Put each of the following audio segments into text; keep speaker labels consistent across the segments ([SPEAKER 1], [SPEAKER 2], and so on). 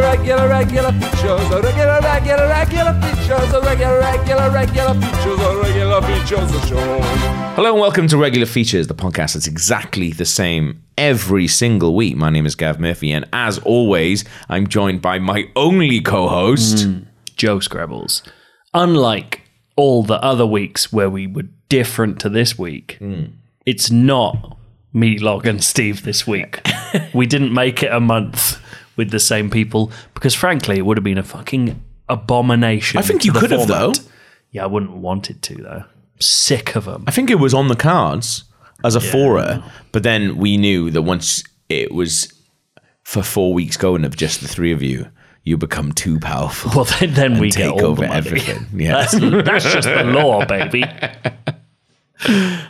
[SPEAKER 1] regular, regular, regular features. A regular, regular, regular features. A regular, regular, regular features. A regular features. A show.
[SPEAKER 2] Hello and welcome to Regular Features, the podcast that's exactly the same every single week. My name is Gav Murphy, and as always, I'm joined by my only co-host. Hmm.
[SPEAKER 3] Joe Skrebels. Unlike all the other weeks where we were different to this week, hmm. it's not me, Log, and Steve this week. we didn't make it a month with the same people because, frankly, it would have been a fucking abomination.
[SPEAKER 2] I think you could have, though.
[SPEAKER 3] Yeah, I wouldn't want it to, though. Sick of them.
[SPEAKER 2] I think it was on the cards as a fora, but then we knew that once it was for four weeks going of just the three of you, you become too powerful.
[SPEAKER 3] Well, then, then we
[SPEAKER 2] take over everything. Yeah.
[SPEAKER 3] That's, that's just the law, baby.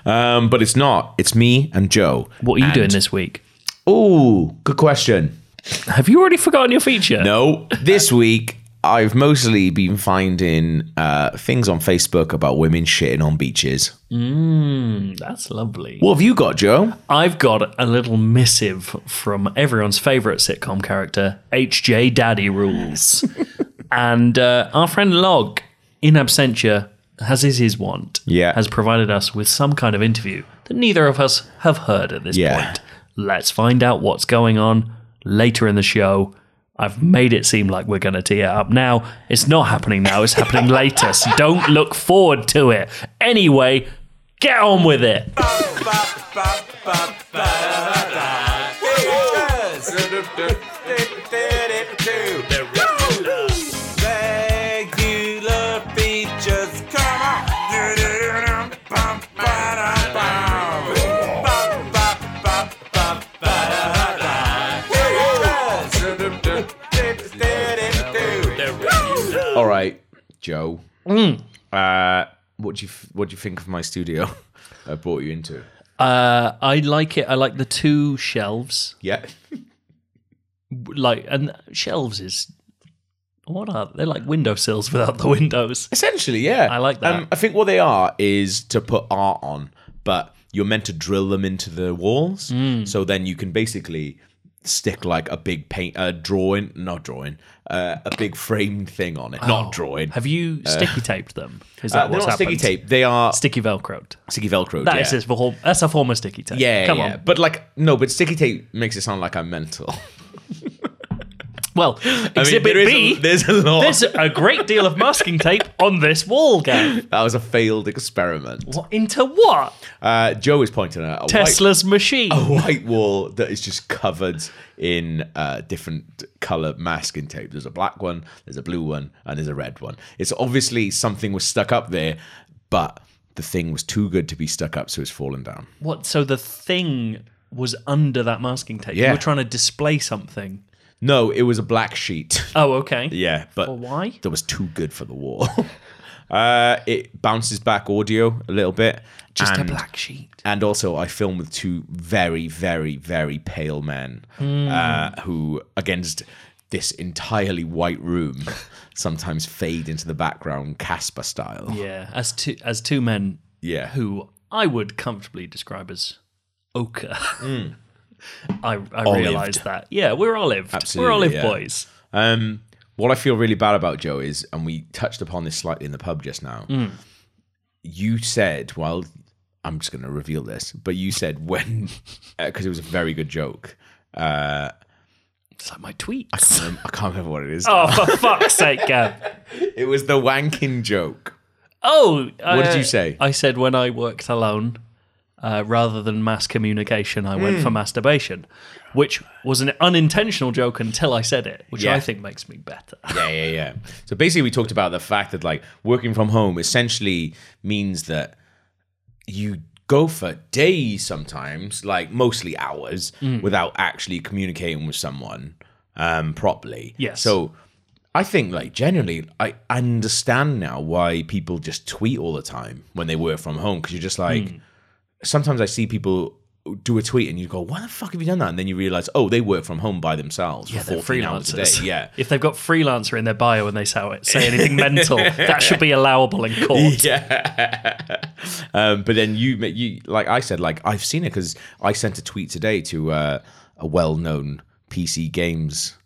[SPEAKER 2] Um, but it's not. It's me and Joe.
[SPEAKER 3] What are you
[SPEAKER 2] And-
[SPEAKER 3] doing this week?
[SPEAKER 2] Oh, good question.
[SPEAKER 3] Have you already forgotten your feature?
[SPEAKER 2] No, this week I've mostly been finding uh, things on Facebook about women shitting on beaches.
[SPEAKER 3] That's lovely.
[SPEAKER 2] What have you got, Joe?
[SPEAKER 3] I've got a little missive from everyone's favorite sitcom character, HJ Daddy Rules. and uh, our friend Log, in absentia, as is his wont,
[SPEAKER 2] Yeah.
[SPEAKER 3] has provided us with some kind of interview that neither of us have heard at this
[SPEAKER 2] Yeah.
[SPEAKER 3] point. Let's find out what's going on later in the show. I've made it seem like we're going to tee it up now. It's not happening now, it's happening later. So don't look forward to it. Anyway, get on with it.
[SPEAKER 2] Joe. Uh, what do you what do you think of my studio? I brought you into.
[SPEAKER 3] Uh, I like it. I like the two shelves.
[SPEAKER 2] Yeah,
[SPEAKER 3] Like, and shelves is what are they? They're like windowsills without the windows.
[SPEAKER 2] essentially, yeah.
[SPEAKER 3] I like that.
[SPEAKER 2] Um, I think what they are is to put art on, but you're meant to drill them into the walls,
[SPEAKER 3] Mm.
[SPEAKER 2] so then you can basically stick like a big paint, a drawing, not drawing, uh, a big framed thing on it, not drawing.
[SPEAKER 3] Have you sticky taped them? Is
[SPEAKER 2] Uh,
[SPEAKER 3] that
[SPEAKER 2] they're
[SPEAKER 3] what's
[SPEAKER 2] not sticky tape. They are
[SPEAKER 3] Sticky velcroed.
[SPEAKER 2] sticky velcro.
[SPEAKER 3] That
[SPEAKER 2] yeah.
[SPEAKER 3] is a form- that's a form of sticky tape.
[SPEAKER 2] Yeah,
[SPEAKER 3] come
[SPEAKER 2] yeah.
[SPEAKER 3] on.
[SPEAKER 2] But like, no, but sticky tape makes it sound like I'm mental.
[SPEAKER 3] Well,
[SPEAKER 2] I mean,
[SPEAKER 3] exhibit B.
[SPEAKER 2] a, there's a lot.
[SPEAKER 3] there's a great deal of masking tape on this wall, Gav.
[SPEAKER 2] that was a failed experiment.
[SPEAKER 3] What into what?
[SPEAKER 2] Uh, Joe is pointing at a white,
[SPEAKER 3] Tesla's machine.
[SPEAKER 2] a white wall that is just covered in uh, different color masking tape. There's a black one, there's a blue one, and there's a red one. It's obviously something was stuck up there, but the thing was too good to be stuck up, so it's fallen down.
[SPEAKER 3] What? So the thing was under that masking tape.
[SPEAKER 2] Yeah.
[SPEAKER 3] You were trying to display something.
[SPEAKER 2] No, it was a black sheet.
[SPEAKER 3] Oh, okay.
[SPEAKER 2] yeah, but
[SPEAKER 3] why?
[SPEAKER 2] that was too good for the wall. uh, it bounces back audio a little bit.
[SPEAKER 3] Just
[SPEAKER 2] and-
[SPEAKER 3] a black sheet.
[SPEAKER 2] and also I film with two very, very, very pale men
[SPEAKER 3] Hmm.
[SPEAKER 2] uh, who, against this entirely white room, sometimes fade into the background, Casper style.
[SPEAKER 3] Yeah, as two as two men
[SPEAKER 2] Yeah.
[SPEAKER 3] who I would comfortably describe as ochre. I, I. Realised that. Yeah, we're olive. We're olive
[SPEAKER 2] yeah.
[SPEAKER 3] boys.
[SPEAKER 2] Um, what I feel really bad about Joe is, and we touched upon this slightly in the pub just now.
[SPEAKER 3] Hmm.
[SPEAKER 2] You said, well, I'm just going to reveal this, but you said when, because it was a very good joke. Uh,
[SPEAKER 3] It's like my tweets.
[SPEAKER 2] um, I can't remember what it is.
[SPEAKER 3] oh, for fuck's sake, Gav.
[SPEAKER 2] It was the wanking joke.
[SPEAKER 3] Oh,
[SPEAKER 2] What did you say?
[SPEAKER 3] I said when I worked alone, uh, rather than mass communication, I
[SPEAKER 2] Hmm.
[SPEAKER 3] went for masturbation, which was an unintentional joke until I said it, which
[SPEAKER 2] Yeah.
[SPEAKER 3] I think makes me better.
[SPEAKER 2] Yeah, yeah, yeah. So basically, we talked about the fact that like working from home essentially means that you go for days sometimes, like mostly hours,
[SPEAKER 3] Mm.
[SPEAKER 2] without actually communicating with someone um, properly.
[SPEAKER 3] Yes.
[SPEAKER 2] So I think like generally, I understand now why people just tweet all the time when they work from home because you're just like.
[SPEAKER 3] Mm.
[SPEAKER 2] Sometimes I see people do a tweet and you go, "Why the fuck have you done that?" And then you realize, oh, they work from home by themselves
[SPEAKER 3] Yeah,
[SPEAKER 2] for
[SPEAKER 3] they're
[SPEAKER 2] 14 hours a day.
[SPEAKER 3] freelancers.
[SPEAKER 2] Yeah,
[SPEAKER 3] If they've got freelancer in their bio and they say, it say anything mental, that should be allowable in court.
[SPEAKER 2] yeah. um, but then you, you, like I said, like I've seen it because I sent a tweet today to uh, a well-known PC games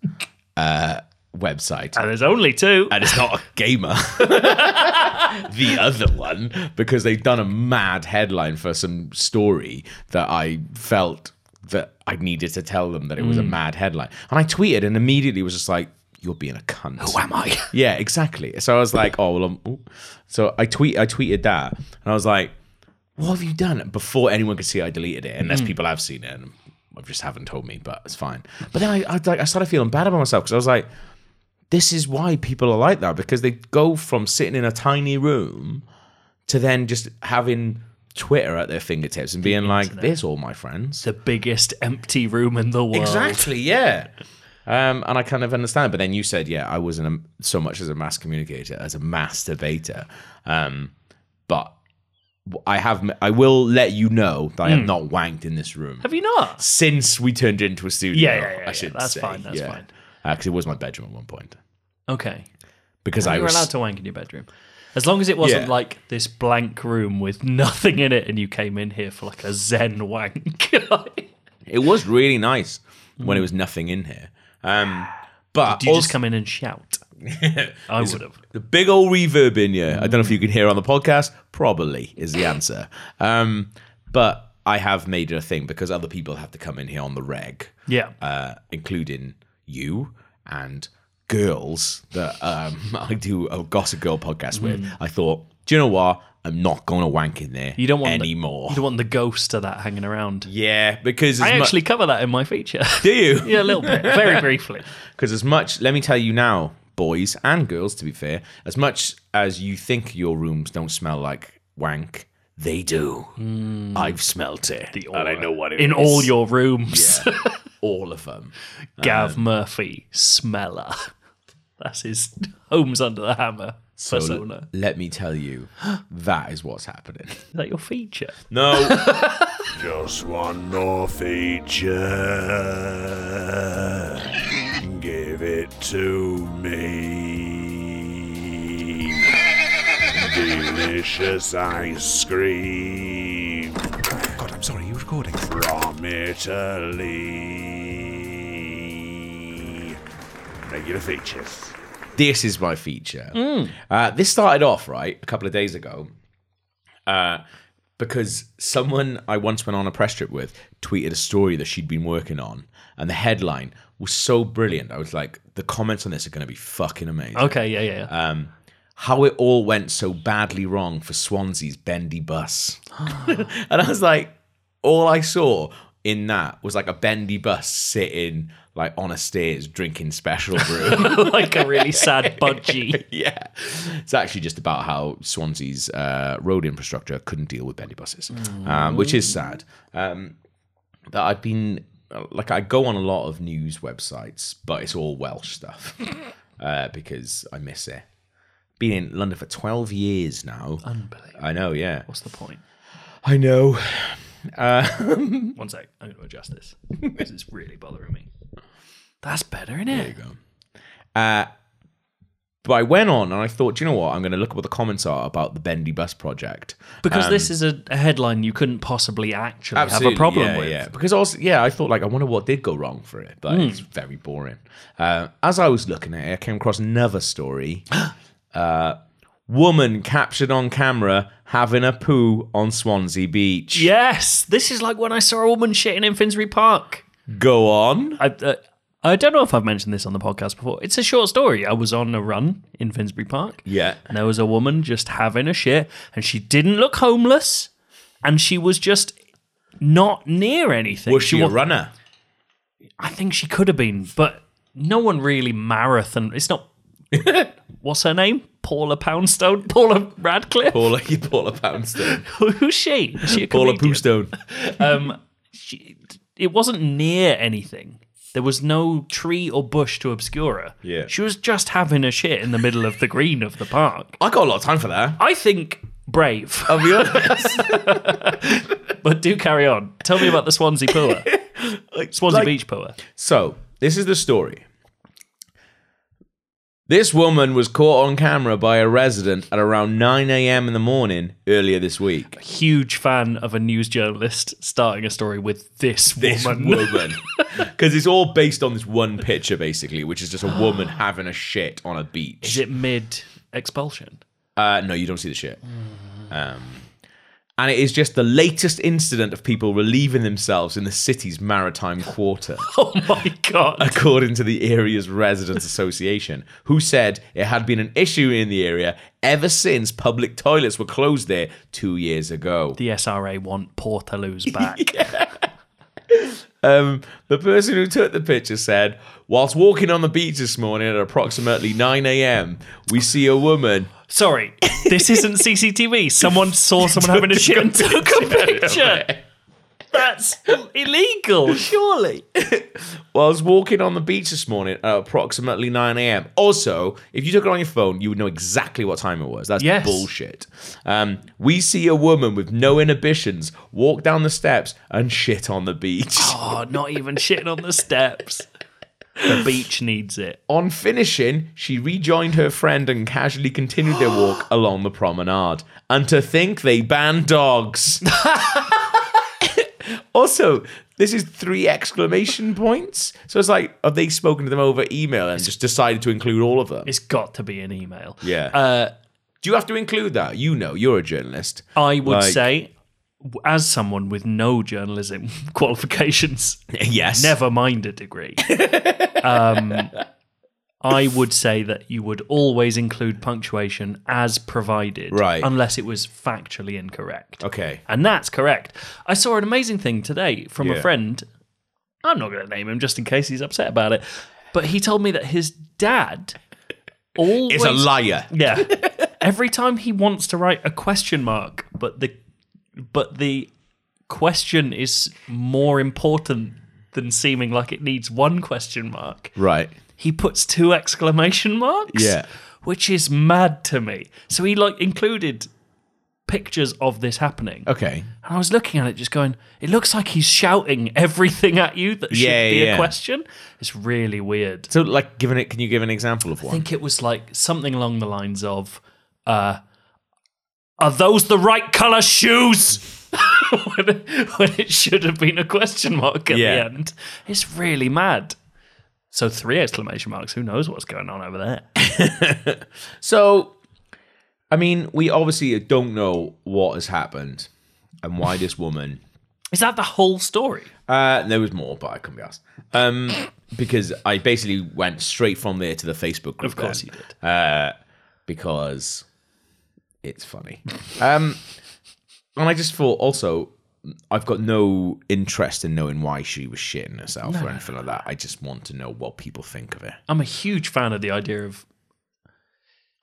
[SPEAKER 2] uh, website.
[SPEAKER 3] And there's only two.
[SPEAKER 2] and it's not a gamer. the other one, because they've done a mad headline for some story that I felt that I needed to tell them that it was a hmm. mad headline. And I tweeted and immediately was just like, you're being a cunt. Who
[SPEAKER 3] am I?
[SPEAKER 2] Yeah, exactly. So I was like, oh, well, I'm, ooh. so I tweet, I tweeted that and I was like, what have you done? Before anyone could see I deleted it, unless hmm. people have seen it and I just haven't told me, but it's fine. But then I, I, like, I started feeling bad about myself because I was like, this is why people are like that because they go from sitting in a tiny room to then just having Twitter at their fingertips and being like, "There's all my friends."
[SPEAKER 3] The biggest empty room in the world.
[SPEAKER 2] Exactly, yeah. Um, and I kind of understand. But then you said, yeah, I wasn't a, so much as a mass communicator, as a masturbator. Um, but I have, I will let you know that I have not wanked in this room
[SPEAKER 3] Have you not?
[SPEAKER 2] since we turned into a studio.
[SPEAKER 3] Yeah, yeah, yeah,
[SPEAKER 2] I
[SPEAKER 3] yeah. That's
[SPEAKER 2] say.
[SPEAKER 3] fine, that's
[SPEAKER 2] yeah.
[SPEAKER 3] fine.
[SPEAKER 2] Because it was my bedroom at one point.
[SPEAKER 3] Okay.
[SPEAKER 2] Because I
[SPEAKER 3] You're
[SPEAKER 2] was
[SPEAKER 3] allowed to wank in your bedroom. As long as it wasn't
[SPEAKER 2] Yeah.
[SPEAKER 3] like this blank room with nothing in it and you came in here for like a zen wank.
[SPEAKER 2] It was really nice when it was nothing in here. Um, but
[SPEAKER 3] Do you
[SPEAKER 2] also,
[SPEAKER 3] just come in and shout? I would have.
[SPEAKER 2] the big old reverb in you. I don't know if you can hear on the podcast. Probably is the answer. Um, but I have made it a thing because other people have to come in here on the reg,
[SPEAKER 3] Yeah.
[SPEAKER 2] uh, including you and girls that um, I do a Gossip Girl podcast with. I thought, do you know what? I'm not going to wank in there
[SPEAKER 3] Mm. You don't want the-
[SPEAKER 2] anymore.
[SPEAKER 3] you don't want the ghost of that hanging around.
[SPEAKER 2] yeah, because
[SPEAKER 3] I
[SPEAKER 2] mu-
[SPEAKER 3] actually cover that in my feature.
[SPEAKER 2] do you?
[SPEAKER 3] yeah, a little bit. Very briefly.
[SPEAKER 2] Because as much, let me tell you now, boys and girls, to be fair, as much as you think your rooms don't smell like wank, they do. I've smelt it, and I know what it
[SPEAKER 3] in
[SPEAKER 2] is.
[SPEAKER 3] all your rooms.
[SPEAKER 2] All of them.
[SPEAKER 3] Gav um, Murphy, smeller. That's his homes under the hammer
[SPEAKER 2] So
[SPEAKER 3] persona.
[SPEAKER 2] let me tell you, that is what's happening.
[SPEAKER 3] Is that your feature?
[SPEAKER 2] No,
[SPEAKER 1] Just one more feature. Give it to me. Delicious ice cream
[SPEAKER 4] God, I'm sorry, you recording?
[SPEAKER 1] From Italy. Regular features.
[SPEAKER 2] this is my feature. Uh, this started off right a couple of days ago, uh, because someone I once went on a press trip with tweeted a story that she'd been working on, and the headline was so brilliant. I was like, the comments on this are going to be fucking amazing.
[SPEAKER 3] Okay, yeah, yeah. yeah.
[SPEAKER 2] Um, how it all went so badly wrong for Swansea's bendy bus, and I was like, all I saw in that was like a bendy bus sitting like on a stairs drinking special brew.
[SPEAKER 3] like a really sad budgie.
[SPEAKER 2] yeah. It's actually just about how Swansea's uh, road infrastructure couldn't deal with bendy buses, um, which is sad. Um, that I've been like I go on a lot of news websites, but it's all Welsh stuff uh, because I miss it. Been in London for twelve years now.
[SPEAKER 3] Unbelievable.
[SPEAKER 2] I know, yeah.
[SPEAKER 3] What's the point?
[SPEAKER 2] I know.
[SPEAKER 3] One sec. I'm going to adjust this because it's really bothering me. That's better, isn't it? There you go.
[SPEAKER 2] Uh, but I went on and I thought, do you know what? I'm going to look at what the comments are about the Bendy Bus project.
[SPEAKER 3] Because this is a, a headline you couldn't possibly actually have a problem
[SPEAKER 2] yeah,
[SPEAKER 3] with.
[SPEAKER 2] Yeah, because also, yeah, I thought like I wonder what did go wrong for it, but it's very boring. Uh, as I was looking at it, I came across another story. uh, woman captured on camera having a poo on Swansea Beach.
[SPEAKER 3] Yes, this is like when I saw a woman shitting in Finsbury Park.
[SPEAKER 2] Go on.
[SPEAKER 3] I, uh, I don't know if I've mentioned this on the podcast before. It's a short story. I was on a run in Finsbury Park.
[SPEAKER 2] Yeah.
[SPEAKER 3] And there was a woman just having a shit, and she didn't look homeless, and she was just not near anything.
[SPEAKER 2] Was she a
[SPEAKER 3] wa-
[SPEAKER 2] runner?
[SPEAKER 3] I think she could have been, but no one really marathon. It's not. What's her name? Paula Poundstone? Paula Radcliffe?
[SPEAKER 2] Paula, Paula Poundstone.
[SPEAKER 3] Who's she? Is she a
[SPEAKER 2] Paula
[SPEAKER 3] comedian?
[SPEAKER 2] Poostone.
[SPEAKER 3] Um, she, it wasn't near anything. There was no tree or bush to obscure her.
[SPEAKER 2] Yeah.
[SPEAKER 3] She was just having a shit in the middle of the green of the park.
[SPEAKER 2] I got a lot of time for that.
[SPEAKER 3] I think brave,
[SPEAKER 2] I'll be honest.
[SPEAKER 3] but do carry on. Tell me about the Swansea Poor. Swansea
[SPEAKER 2] like-
[SPEAKER 3] Beach Poor.
[SPEAKER 2] So, this is the story. This woman was caught on camera by a resident at around 9 a.m. in the morning earlier this week.
[SPEAKER 3] Huge fan of a news journalist starting a story with this,
[SPEAKER 2] This
[SPEAKER 3] woman.
[SPEAKER 2] Because it's all based on this one picture, basically, which is just a woman having a shit on a beach.
[SPEAKER 3] Is it mid expulsion?
[SPEAKER 2] Uh, no, you don't see the shit. Um, and it is just the latest incident of people relieving themselves in the city's maritime quarter,
[SPEAKER 3] Oh my god!
[SPEAKER 2] according to the area's residents association, who said it had been an issue in the area ever since public toilets were closed there two years ago.
[SPEAKER 3] the SRA want Portaloos back.
[SPEAKER 2] Um, the person who took the picture said, whilst walking on the beach this morning at approximately 9 a.m., we see a woman.
[SPEAKER 3] Sorry, this isn't CCTV. Someone saw someone having a shit and took a picture. That's illegal, surely.
[SPEAKER 2] well, I was walking on the beach this morning at approximately 9 a.m. Also, if you took it on your phone, you would know exactly what time it was. That's
[SPEAKER 3] Yes.
[SPEAKER 2] bullshit. Um, we see a woman with no inhibitions walk down the steps and shit on the beach.
[SPEAKER 3] Oh, not even shitting on the steps. The beach needs it.
[SPEAKER 2] On finishing, she rejoined her friend and casually continued their walk along the promenade. And to think they banned dogs. also, this is three exclamation points. So it's like, have they spoken to them over email and just decided to include all of them?
[SPEAKER 3] It's got to be an email.
[SPEAKER 2] Yeah.
[SPEAKER 3] Uh,
[SPEAKER 2] Do you have to include that? You know, you're a journalist.
[SPEAKER 3] I would
[SPEAKER 2] Like-
[SPEAKER 3] say, as someone with no journalism qualifications,
[SPEAKER 2] yes.
[SPEAKER 3] never mind a degree, um, I would say that you would always include punctuation as provided,
[SPEAKER 2] Right.
[SPEAKER 3] Unless it was factually incorrect.
[SPEAKER 2] Okay.
[SPEAKER 3] And that's correct. I saw an amazing thing today from
[SPEAKER 2] Yeah.
[SPEAKER 3] a friend. I'm not going to name him just in case he's upset about it. But he told me that his dad always.
[SPEAKER 2] It's a liar.
[SPEAKER 3] Yeah. Every time he wants to write a question mark, but the but the question is more important than seeming like it needs one question mark.
[SPEAKER 2] Right.
[SPEAKER 3] He puts two exclamation marks.
[SPEAKER 2] Yeah.
[SPEAKER 3] Which is mad to me. So he like included pictures of this happening.
[SPEAKER 2] Okay.
[SPEAKER 3] And I was looking at it just going, it looks like he's shouting everything at you that should
[SPEAKER 2] Yeah,
[SPEAKER 3] be
[SPEAKER 2] yeah.
[SPEAKER 3] a question. It's really weird.
[SPEAKER 2] So, like, given it, can you give an example of one?
[SPEAKER 3] I think it was like something along the lines of, uh, are those the right colour shoes? when, it, when it should have been a question mark at
[SPEAKER 2] Yeah.
[SPEAKER 3] the end. It's really mad. So three exclamation marks. Who knows what's going on over there?
[SPEAKER 2] So, I mean, we obviously don't know what has happened and why this woman.
[SPEAKER 3] Is that the whole story?
[SPEAKER 2] Uh, there was more, but I couldn't be asked. Um, because I basically went straight from there to the Facebook group.
[SPEAKER 3] Of course
[SPEAKER 2] then,
[SPEAKER 3] you did.
[SPEAKER 2] Uh, because it's funny. Um, and I just thought also, I've got no interest in knowing why she was shitting herself or anything like that. I just want to know what people think of it.
[SPEAKER 3] I'm a huge fan of the idea of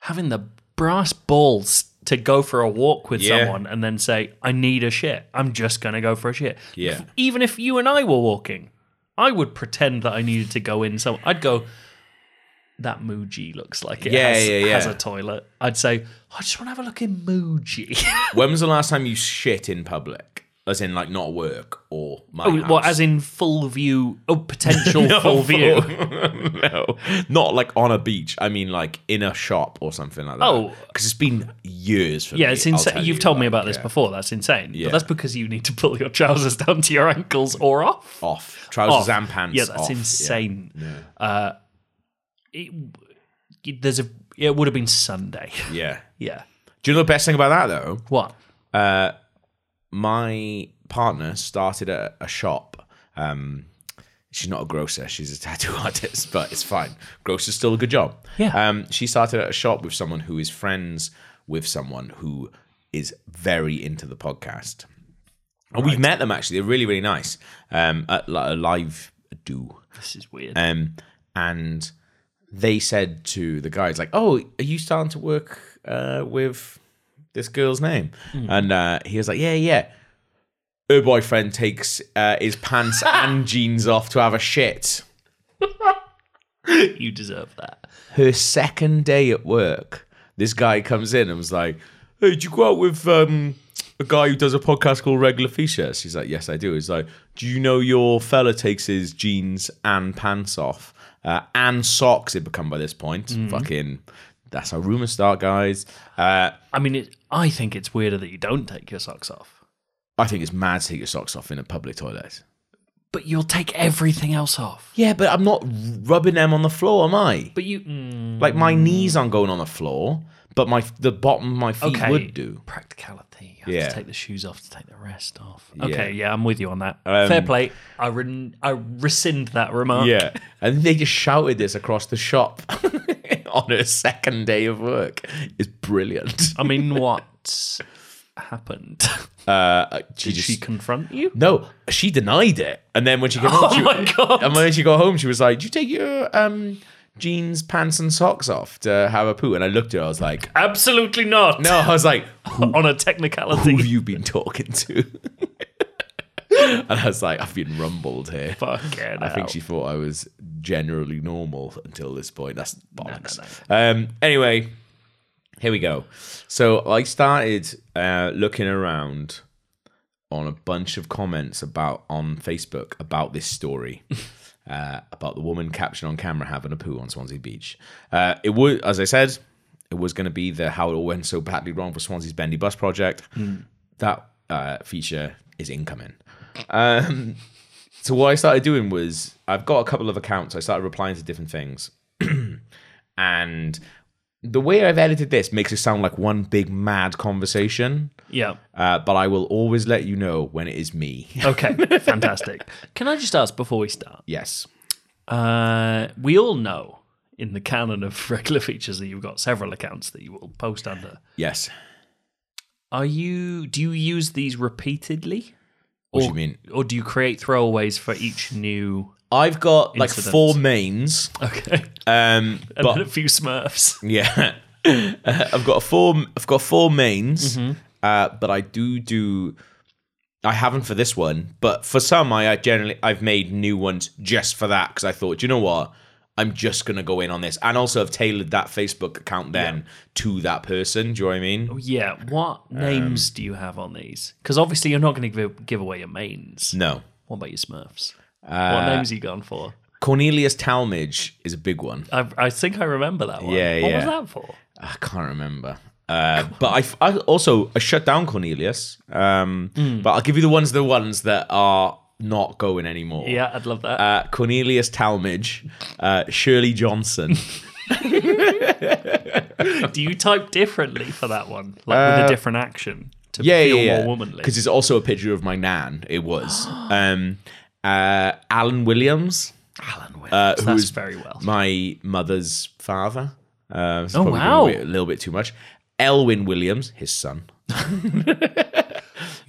[SPEAKER 3] having the brass balls to go for a walk with
[SPEAKER 2] Yeah.
[SPEAKER 3] someone and then say, I need a shit. I'm just going to go for a shit.
[SPEAKER 2] Yeah.
[SPEAKER 3] Even if you and I were walking, I would pretend that I needed to go in. So I'd go, that Muji looks like it
[SPEAKER 2] Yeah,
[SPEAKER 3] has,
[SPEAKER 2] yeah,
[SPEAKER 3] has a toilet. I'd say, I just want to have a look in Muji.
[SPEAKER 2] When was the last time you shit in public? As in, like, not work or my
[SPEAKER 3] oh,
[SPEAKER 2] house?
[SPEAKER 3] well, as in full view, oh, potential full view.
[SPEAKER 2] no, not like on a beach. I mean, like in a shop or something like that.
[SPEAKER 3] Oh.
[SPEAKER 2] because it's been years for
[SPEAKER 3] Yeah,
[SPEAKER 2] me.
[SPEAKER 3] it's insane. You've
[SPEAKER 2] you,
[SPEAKER 3] told me about this
[SPEAKER 2] yeah.
[SPEAKER 3] before. That's insane.
[SPEAKER 2] Yeah.
[SPEAKER 3] But that's because you need to pull your trousers down to your ankles or off.
[SPEAKER 2] Off trousers
[SPEAKER 3] Off.
[SPEAKER 2] and pants.
[SPEAKER 3] Yeah, that's
[SPEAKER 2] off.
[SPEAKER 3] insane. Uh, it, there's a. It would have been Sunday.
[SPEAKER 2] Yeah.
[SPEAKER 3] yeah.
[SPEAKER 2] Do you know the best thing about that though?
[SPEAKER 3] What?
[SPEAKER 2] Uh, My partner started a, a shop. Um, she's not a grocer; she's a tattoo artist, but it's fine. Grocer's still a good job.
[SPEAKER 3] Yeah.
[SPEAKER 2] Um, she started at a shop with someone who is friends with someone who is very into the podcast. And we've met them actually. They're really, really nice. Um, at a live do.
[SPEAKER 3] This is weird.
[SPEAKER 2] Um, and they said to the guys, like, "Oh, are you starting to work uh, with this girl's name?" And uh, he was like, "Yeah, yeah." Her boyfriend takes uh, his pants and jeans off to have a shit.
[SPEAKER 3] you deserve that.
[SPEAKER 2] Her second day at work, this guy comes in and was like, "Hey, did you go out with um, a guy who does a podcast called Regular Features?" He's like, "Yes, I do." He's like, "Do you know your fella takes his jeans and pants off uh, and socks had become by this point.
[SPEAKER 3] Mm.
[SPEAKER 2] Fucking, that's how rumors start, guys. Uh,
[SPEAKER 3] I mean, it, I think it's weirder that you don't take your socks off,
[SPEAKER 2] I think it's mad to take your socks off in a public toilet.
[SPEAKER 3] but you'll take everything else off.
[SPEAKER 2] Yeah, but I'm not rubbing them on the floor, am I?
[SPEAKER 3] But you, mm,
[SPEAKER 2] Like my knees aren't going on the floor, but my the bottom of my feet
[SPEAKER 3] okay,
[SPEAKER 2] would do.
[SPEAKER 3] practicality. You have
[SPEAKER 2] Yeah.
[SPEAKER 3] to take the shoes off to take the rest off. Okay, yeah, I'm with you on that.
[SPEAKER 2] Um,
[SPEAKER 3] Fair play. I re- I rescind that remark.
[SPEAKER 2] Yeah, and they just shouted this across the shop on her second day of work. It's brilliant.
[SPEAKER 3] I mean, what happened?
[SPEAKER 2] Uh, she
[SPEAKER 3] Did
[SPEAKER 2] just
[SPEAKER 3] she confront you?
[SPEAKER 2] no, she denied it, and then when she home,
[SPEAKER 3] Oh
[SPEAKER 2] she,
[SPEAKER 3] my God.
[SPEAKER 2] And when she got home, she was like, "Did you take your um jeans, pants, and socks off to have a poo?" And I looked at her, I was like,
[SPEAKER 3] Absolutely not.
[SPEAKER 2] "No," I was like,
[SPEAKER 3] on a technicality.
[SPEAKER 2] "Who have you been talking to?" and I was like, "I've been rumbled here."
[SPEAKER 3] Fucking
[SPEAKER 2] I think she thought I was generally normal until this point. That's bollocks. Um, anyway, here we go. So I started uh, looking around on a bunch of comments about on Facebook about this story. Uh, about the woman captured on camera having a poo on Swansea Beach. Uh, it was, as I said, it was going to be the how it all went so badly wrong for Swansea's Bendy Bus project. That uh, feature is incoming. Um, so what I started doing was I've got a couple of accounts. I started replying to different things, and the way I've edited this makes it sound like one big mad conversation.
[SPEAKER 3] Yeah.
[SPEAKER 2] Uh, but I will always let you know when it is me.
[SPEAKER 3] Okay. Fantastic. Can I just ask before we start?
[SPEAKER 2] yes.
[SPEAKER 3] Uh, we all know in the canon of regular features that you've got several accounts that you will post under.
[SPEAKER 2] Yes.
[SPEAKER 3] Are you? Do you use these repeatedly?
[SPEAKER 2] What do
[SPEAKER 3] or,
[SPEAKER 2] you mean?
[SPEAKER 3] Or do you create throwaways for each new?
[SPEAKER 2] I've got like four mains.
[SPEAKER 3] Okay.
[SPEAKER 2] Um,
[SPEAKER 3] And
[SPEAKER 2] but
[SPEAKER 3] then a few Smurfs.
[SPEAKER 2] Yeah, Uh, I've got a four. I've got four mains,
[SPEAKER 3] Mm-hmm.
[SPEAKER 2] Uh, but I do do. I haven't for this one, but for some, I, I generally I've made new ones just for that because I thought, you know what, I'm just gonna go in on this, and also have tailored that Facebook account then to that person. Do you know what I mean?
[SPEAKER 3] Yeah. What names do you have on these? Because obviously you're not going to give, give away your mains.
[SPEAKER 2] No,
[SPEAKER 3] What about your Smurfs?
[SPEAKER 2] Uh,
[SPEAKER 3] what names are you going for?
[SPEAKER 2] Cornelius Talmage is a big one.
[SPEAKER 3] I, I think I remember that one.
[SPEAKER 2] Yeah,
[SPEAKER 3] what
[SPEAKER 2] yeah.
[SPEAKER 3] was that for?
[SPEAKER 2] I can't remember. Uh, but I, I also I shut down Cornelius. Um,
[SPEAKER 3] Hmm.
[SPEAKER 2] But I'll give you the ones the ones that are not going anymore.
[SPEAKER 3] Yeah, I'd love that.
[SPEAKER 2] uh, Cornelius Talmage, uh, Shirley Johnson.
[SPEAKER 3] do you type differently for that one, like with a different action to
[SPEAKER 2] Uh, yeah,
[SPEAKER 3] feel
[SPEAKER 2] yeah, yeah.
[SPEAKER 3] more womanly?
[SPEAKER 2] Because it's also a picture of my nan. It was um, uh, Alan Williams,
[SPEAKER 3] Alan Williams.
[SPEAKER 2] uh, who
[SPEAKER 3] very well.
[SPEAKER 2] my mother's father. Uh,
[SPEAKER 3] Oh, wow.
[SPEAKER 2] a little bit too much. Elwin Williams, his son.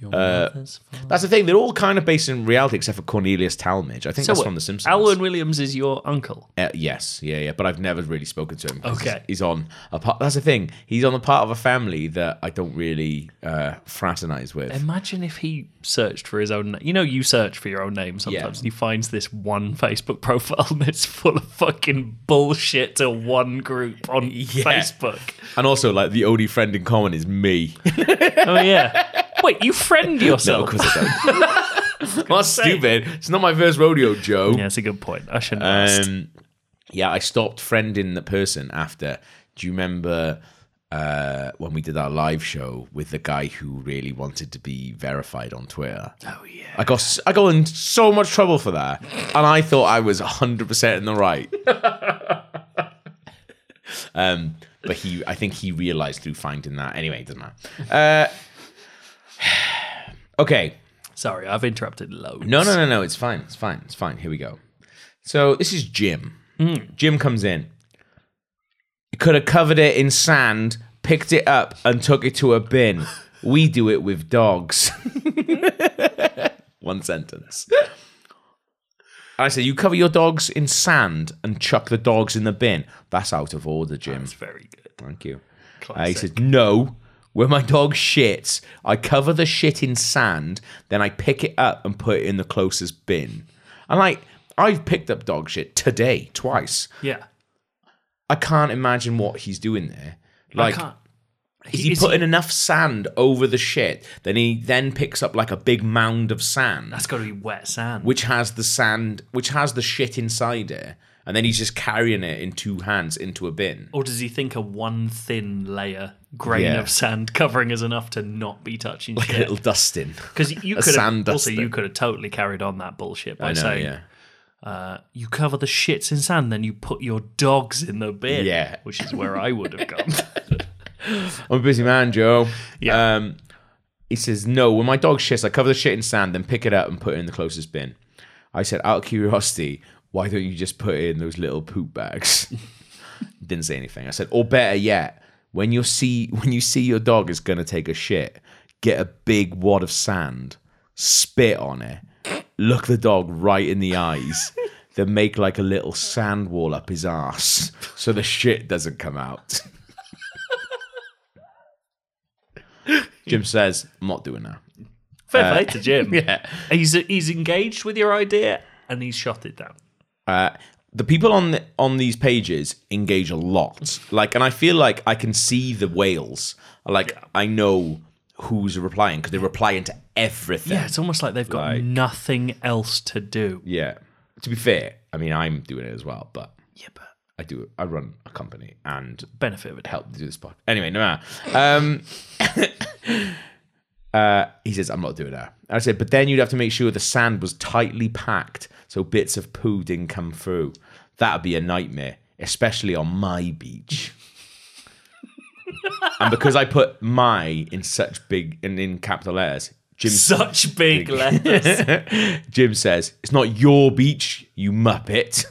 [SPEAKER 3] Your mother's.
[SPEAKER 2] That's the thing. They're all kind of based in reality, except for Cornelius Talmadge. I think
[SPEAKER 3] So
[SPEAKER 2] that's
[SPEAKER 3] what,
[SPEAKER 2] from The Simpsons.
[SPEAKER 3] Alan Williams is your uncle.
[SPEAKER 2] Uh, yes, yeah, yeah, but I've never really spoken to him.
[SPEAKER 3] Okay.
[SPEAKER 2] he's, he's on a part. That's the thing. He's on the part of a family that I don't really uh, fraternize with.
[SPEAKER 3] Imagine if he searched for his own. na- You know, you search for your own name sometimes,
[SPEAKER 2] Yeah.
[SPEAKER 3] and he finds this one Facebook profile and it's full of fucking bullshit to one group on
[SPEAKER 2] Yeah.
[SPEAKER 3] Facebook.
[SPEAKER 2] and also, like the only friend in common is me.
[SPEAKER 3] Oh yeah. Wait, you friend
[SPEAKER 2] no,
[SPEAKER 3] yourself?
[SPEAKER 2] of course I don't. That's stupid. It's not my first rodeo, Joe.
[SPEAKER 3] yeah, that's a good point. I shouldn't have asked.
[SPEAKER 2] Um, yeah, I stopped friending the person after. Do you remember uh, when we did our live show with the guy who really wanted to be verified on Twitter?
[SPEAKER 3] Oh yeah.
[SPEAKER 2] I got I got in so much trouble for that, and I thought I was hundred percent in the right. um, but he, I think he realized through finding that. Anyway, it doesn't matter. Uh, okay,
[SPEAKER 3] Sorry, I've interrupted loads.
[SPEAKER 2] no, no, no, no. It's fine. It's fine. It's fine. Here we go. So this is Jim. Jim comes in. Could have covered it in sand, picked it up, and took it to a bin. We do it with dogs. One sentence. I said, you cover your dogs in sand and chuck the dogs in the bin. That's out of order, Jim.
[SPEAKER 3] It's very good.
[SPEAKER 2] Thank you. Uh, he said, no. When my dog shits, I cover the shit in sand, then I pick it up and put it in the closest bin. I'm like, I've picked up dog shit today, twice.
[SPEAKER 3] Yeah.
[SPEAKER 2] I can't imagine what he's doing there. Like,
[SPEAKER 3] I can't.
[SPEAKER 2] is he
[SPEAKER 3] Is
[SPEAKER 2] putting enough sand over the shit? Then he then picks up like a big mound of sand,
[SPEAKER 3] That's got to be wet sand.
[SPEAKER 2] which has the sand, which has the shit inside it. And then he's just carrying it in two hands into a bin.
[SPEAKER 3] Or does he think a one thin layer grain
[SPEAKER 2] Yeah.
[SPEAKER 3] of sand covering is enough to not be touching
[SPEAKER 2] Like a little dusting.
[SPEAKER 3] Because you could
[SPEAKER 2] sand
[SPEAKER 3] have also you could have totally carried on that bullshit by
[SPEAKER 2] I know,
[SPEAKER 3] saying
[SPEAKER 2] yeah.
[SPEAKER 3] uh, you cover the shits in sand, then you put your dogs in the bin.
[SPEAKER 2] Yeah.
[SPEAKER 3] which is where I would have gone.
[SPEAKER 2] I'm a busy man, Joe.
[SPEAKER 3] Yeah.
[SPEAKER 2] Um, he says, No, when my dog shits, I cover the shit in sand, then pick it up and put it in the closest bin. I said, Out of curiosity, why don't you just put it in those little poop bags? Didn't say anything. I said, Or better yet, when you see when you see your dog is gonna take a shit, get a big wad of sand, spit on it, look the dog right in the eyes, then make like a little sand wall up his ass so the shit doesn't come out. Jim says, I'm not doing that.
[SPEAKER 3] Fair play to Jim.
[SPEAKER 2] Uh, Yeah.
[SPEAKER 3] he's he's engaged with your idea and he's shot it down.
[SPEAKER 2] Uh, the people on the, on these pages engage a lot. Like, and I feel like I can see the whales. Like, I know who's replying because they're replying to everything.
[SPEAKER 3] Yeah, it's almost like they've got
[SPEAKER 2] Like-
[SPEAKER 3] nothing else to do.
[SPEAKER 2] Yeah. To be fair, I mean, I'm doing it as well, but
[SPEAKER 3] Yeah, but
[SPEAKER 2] I do. I run a company and
[SPEAKER 3] benefit of it.
[SPEAKER 2] help do this pod. Anyway, no matter. Um, uh, he says, I'm not doing that. I said, but then you'd have to make sure the sand was tightly packed so bits of poo didn't come through. That'd be a nightmare, especially on my beach. and because I put my in such big and in capital letters, Jim
[SPEAKER 3] Such big letters.
[SPEAKER 2] Jim says, It's not your beach, you muppet.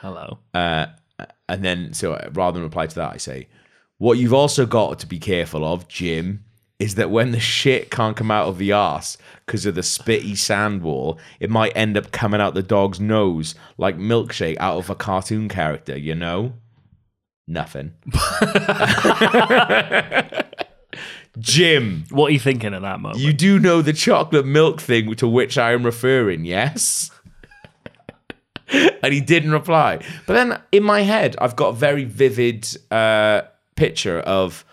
[SPEAKER 3] Hello.
[SPEAKER 2] And then, so uh, rather than reply to that, I say, What you've also got to be careful of, Jim, is that when the shit can't come out of the arse because of the spitty sand wall, it might end up coming out the dog's nose like milkshake out of a cartoon character, you know? Nothing. Jim,
[SPEAKER 3] What are you thinking at that moment?
[SPEAKER 2] you do know the chocolate milk thing to which I am referring, yes? and he didn't reply. But then in my head, I've got a very vivid uh, picture of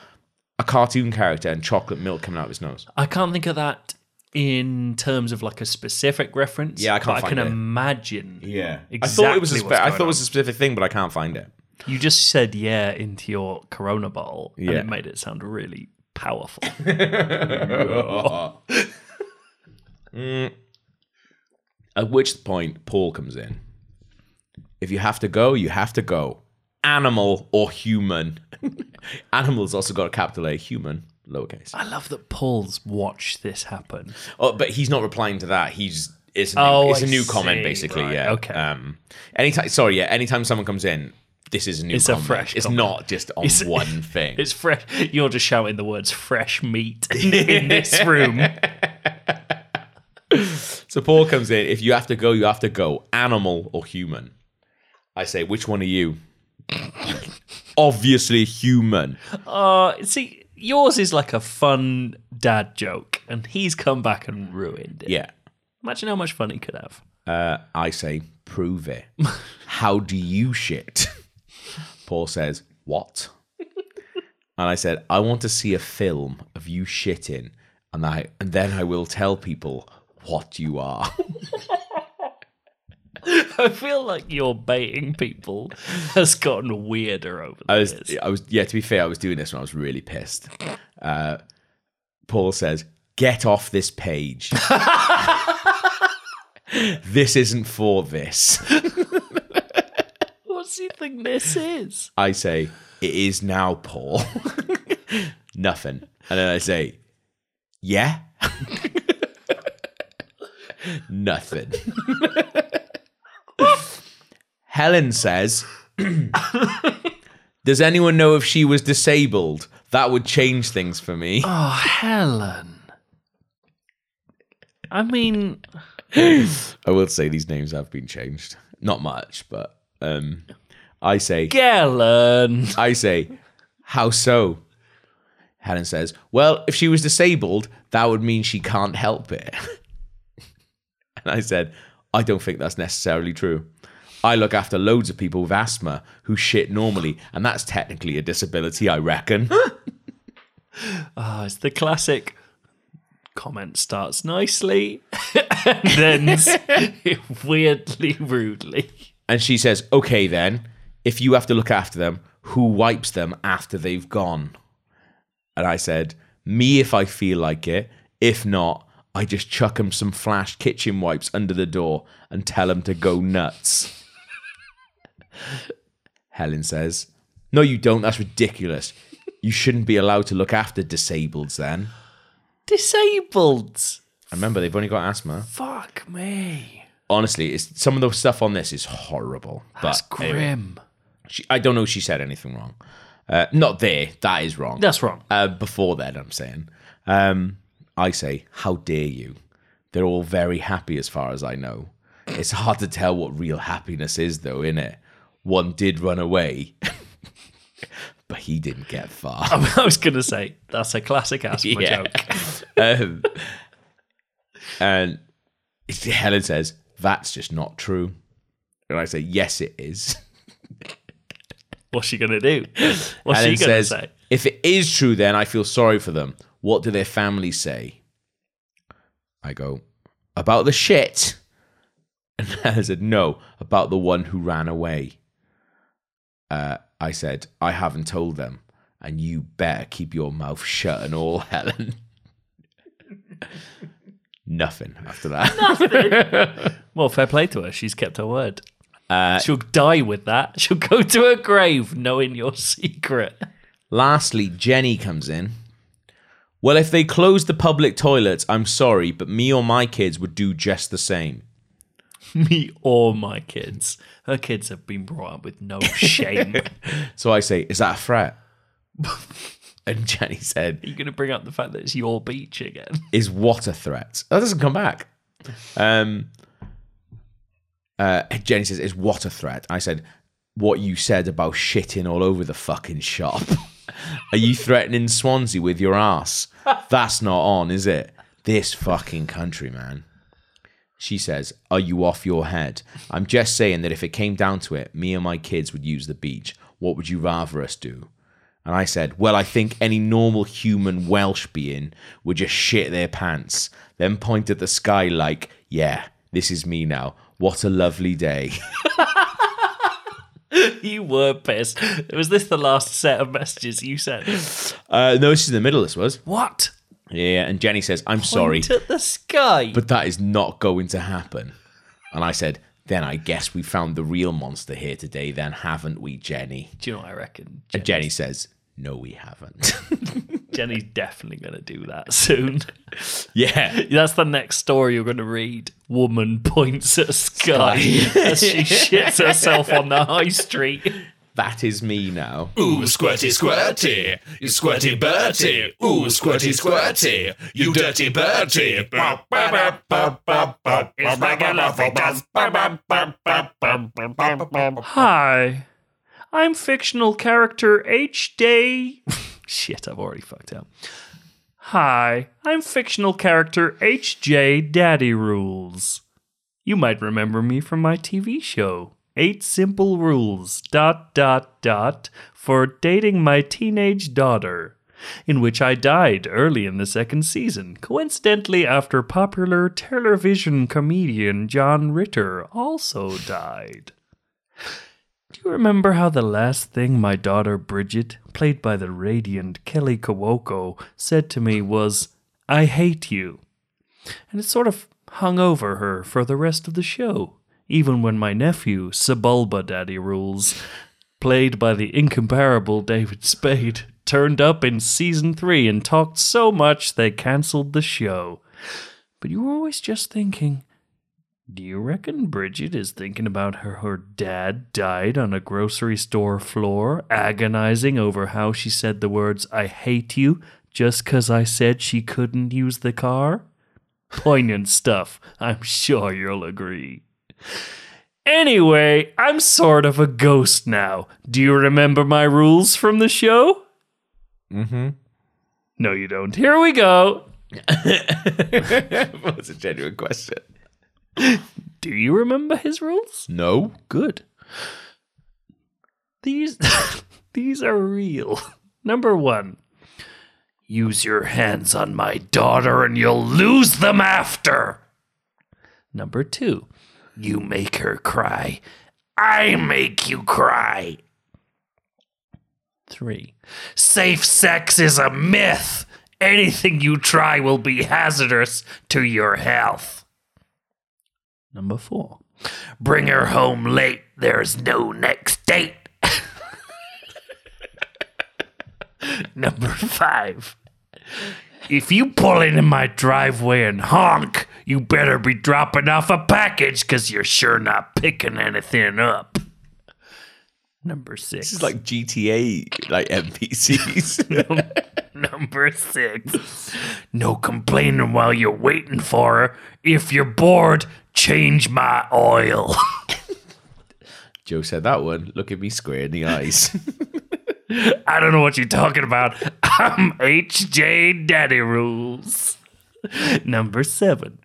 [SPEAKER 2] a cartoon character and chocolate milk coming out of his nose.
[SPEAKER 3] I can't think of that in terms of like a specific reference.
[SPEAKER 2] Yeah, I can't
[SPEAKER 3] but I can
[SPEAKER 2] it.
[SPEAKER 3] imagine.
[SPEAKER 2] Yeah,
[SPEAKER 3] exactly
[SPEAKER 2] I thought it was a spe- I thought it was a specific thing, but I can't find it.
[SPEAKER 3] You just said yeah into your Corona bottle, and it made it sound really powerful.
[SPEAKER 2] At which point Paul comes in. If you have to go, you have to go. Animal or human. Animal's also got a capital A, human, lowercase.
[SPEAKER 3] I love that Paul's watched this happen.
[SPEAKER 2] Oh, but he's not replying to that. He's it's a new,
[SPEAKER 3] Oh,
[SPEAKER 2] it's a new comment basically.
[SPEAKER 3] Right,
[SPEAKER 2] Yeah.
[SPEAKER 3] okay.
[SPEAKER 2] Um. Anytime. Sorry. Yeah. Anytime someone comes in, this is a new.
[SPEAKER 3] It's a fresh
[SPEAKER 2] It's
[SPEAKER 3] comment.
[SPEAKER 2] not just on
[SPEAKER 3] It's-
[SPEAKER 2] one thing.
[SPEAKER 3] It's fresh. You're just shouting the words "fresh meat" in this room.
[SPEAKER 2] so Paul comes in. If you have to go, you have to go. Animal or human. I say, which one are you? Obviously human.
[SPEAKER 3] Uh, see, yours is like a fun dad joke, and he's come back and ruined it.
[SPEAKER 2] Yeah.
[SPEAKER 3] Imagine how much fun he could have.
[SPEAKER 2] Uh, I say, prove it. How do you shit? Paul says, what? and I said, I want to see a film of you shitting, and I and then I will tell people what you are.
[SPEAKER 3] I feel like your baiting people has gotten weirder over the
[SPEAKER 2] I was,
[SPEAKER 3] years.
[SPEAKER 2] I was, yeah. To be fair, I was doing this when I was really pissed. Uh, Paul says, "Get off this page. this isn't for this."
[SPEAKER 3] What do you think this is?
[SPEAKER 2] I say, "It is now, Paul." Nothing, and then I say, "Yeah." Nothing. Helen says, Does anyone know if she was disabled? That would change things for me.
[SPEAKER 3] Oh, Helen. I mean,
[SPEAKER 2] I will say these names have been changed. Not much, but um I say
[SPEAKER 3] Galen.
[SPEAKER 2] I say, How so? Helen says, Well, if she was disabled, that would mean she can't help it. and I said, I don't think that's necessarily true. I look after loads of people with asthma who shit normally, and that's technically a disability, I reckon.
[SPEAKER 3] Oh, it's the classic comment starts nicely and ends weirdly rudely.
[SPEAKER 2] And she says, okay, then, if you have to look after them, who wipes them after they've gone? And I said, me if I feel like it. If not, I just chuck them some flash kitchen wipes under the door and tell them to go nuts. Helen says, no, you don't. That's ridiculous. You shouldn't be allowed to look after disableds then.
[SPEAKER 3] Disabled.
[SPEAKER 2] I remember they've only got asthma.
[SPEAKER 3] Fuck me.
[SPEAKER 2] Honestly, it's some of the stuff on this is horrible.
[SPEAKER 3] That's
[SPEAKER 2] but anyway,
[SPEAKER 3] grim.
[SPEAKER 2] she, I don't know if she said anything wrong. Uh, not there. That is wrong.
[SPEAKER 3] That's wrong.
[SPEAKER 2] Uh, before then, I'm saying. Um, I say, how dare you? They're all very happy as far as I know. It's hard to tell what real happiness is, though, innit? One did run away, but he didn't get far.
[SPEAKER 3] I was going to say, that's a classic asthma
[SPEAKER 2] Yeah.
[SPEAKER 3] joke.
[SPEAKER 2] um, and Helen says, that's just not true. And I say, yes, it is.
[SPEAKER 3] What's she going to do? What's
[SPEAKER 2] Helen
[SPEAKER 3] she going to
[SPEAKER 2] says,
[SPEAKER 3] say?
[SPEAKER 2] if it is true, then I feel sorry for them. What do their families say? I go, about the shit. And Helen said, no, about the one who ran away. Uh, I said, I haven't told them. And you better keep your mouth shut and all, Helen. Nothing after that.
[SPEAKER 3] Well, fair play to her. She's kept her word.
[SPEAKER 2] Uh,
[SPEAKER 3] She'll die with that. She'll go to her grave knowing your secret.
[SPEAKER 2] Lastly, Jenny comes in. Well, if they closed the public toilets, I'm sorry, but me or my kids would do just the same.
[SPEAKER 3] Me or my kids. Her kids have been brought up with no shame.
[SPEAKER 2] So I say, Is that a threat? and Jenny said, Are
[SPEAKER 3] you going to bring up the fact that it's your beach again?
[SPEAKER 2] Is what a threat? That doesn't come back. Um, uh, Jenny says, Is what a threat? I said, What you said about shitting all over the fucking shop. Are you threatening Swansea with your ass? That's not on, is it? This fucking country, man. She says, Are you off your head? I'm just saying that if it came down to it, me and my kids would use the beach. What would you rather us do? And I said, Well, I think any normal human Welsh being would just shit their pants, then point at the sky like, Yeah, this is me now. What a lovely day.
[SPEAKER 3] you were pissed. Was this the last set of messages you sent?
[SPEAKER 2] Uh, no, this is in the middle, this was.
[SPEAKER 3] What?
[SPEAKER 2] Yeah, and Jenny says, I'm sorry,
[SPEAKER 3] Point at the sky.
[SPEAKER 2] but that is not going to happen. And I said, Then I guess we found the real monster here today, then haven't we, Jenny?
[SPEAKER 3] do you know what I reckon?
[SPEAKER 2] And Jenny says, No, we haven't.
[SPEAKER 3] Jenny's definitely going to do that soon.
[SPEAKER 2] yeah.
[SPEAKER 3] That's the next story you're going to read. Woman points at sky as she shits herself on the high street.
[SPEAKER 2] That is me now.
[SPEAKER 4] Ooh, squirty, squirty, you squirty Bertie. Ooh, squirty, squirty, you dirty Bertie.
[SPEAKER 3] Hi, I'm fictional character H. Day. Shit, I've already fucked up. Hi, I'm fictional character H.J. Daddy Rules. You might remember me from my TV show, Eight Simple Rules, dot, dot, dot, for dating my teenage daughter, in which I died early in the second season, coincidentally after popular television comedian John Ritter also died. Do you remember how the last thing my daughter Bridget, played by the radiant Kaley Cuoco, said to me was, I hate you? And it sort of hung over her for the rest of the show, even when my nephew, Sebulba Daddy Rules, played by the incomparable David Spade, turned up in season three and talked so much they cancelled the show. But you were always just thinking, do you reckon Bridget is thinking about her her dad died on a grocery store floor, agonizing over how she said the words I hate you just 'cause I said she couldn't use the car? Poignant stuff, I'm sure you'll agree. Anyway, I'm sort of a ghost now. Do you remember my rules from the show?
[SPEAKER 2] Mm-hmm.
[SPEAKER 3] No, you don't. Here we go.
[SPEAKER 2] That's a genuine question.
[SPEAKER 3] Do you remember his rules?
[SPEAKER 2] No.
[SPEAKER 3] Good. These these are real. Number 1. Use your hands on my daughter and you'll lose them after. Number 2. You make her cry.
[SPEAKER 5] I make you cry.
[SPEAKER 3] Three.
[SPEAKER 5] Safe sex is a myth. Anything you try will be hazardous to your health.
[SPEAKER 3] Number four.
[SPEAKER 5] Bring her home late. There's no next date. Number five. If you pull into my driveway and honk, you better be dropping off a package because you're sure not picking anything up.
[SPEAKER 3] Number six.
[SPEAKER 2] This is like GTA, like NPCs.
[SPEAKER 5] Number six. No complaining while you're waiting for her. If you're bored, change my oil.
[SPEAKER 2] Joe said that one. Look at me square in the eyes.
[SPEAKER 5] I don't know what you're talking about. I'm HJ Daddy Rules.
[SPEAKER 3] Number seven.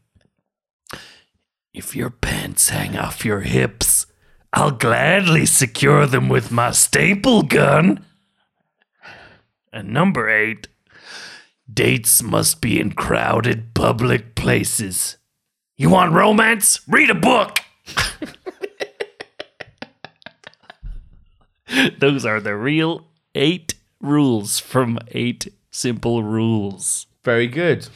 [SPEAKER 5] If your pants hang off your hips, I'll gladly secure them with my staple gun. And number eight, dates must be in crowded public places. You want romance? Read a book.
[SPEAKER 3] Those are the real eight rules from eight simple rules.
[SPEAKER 2] Very good.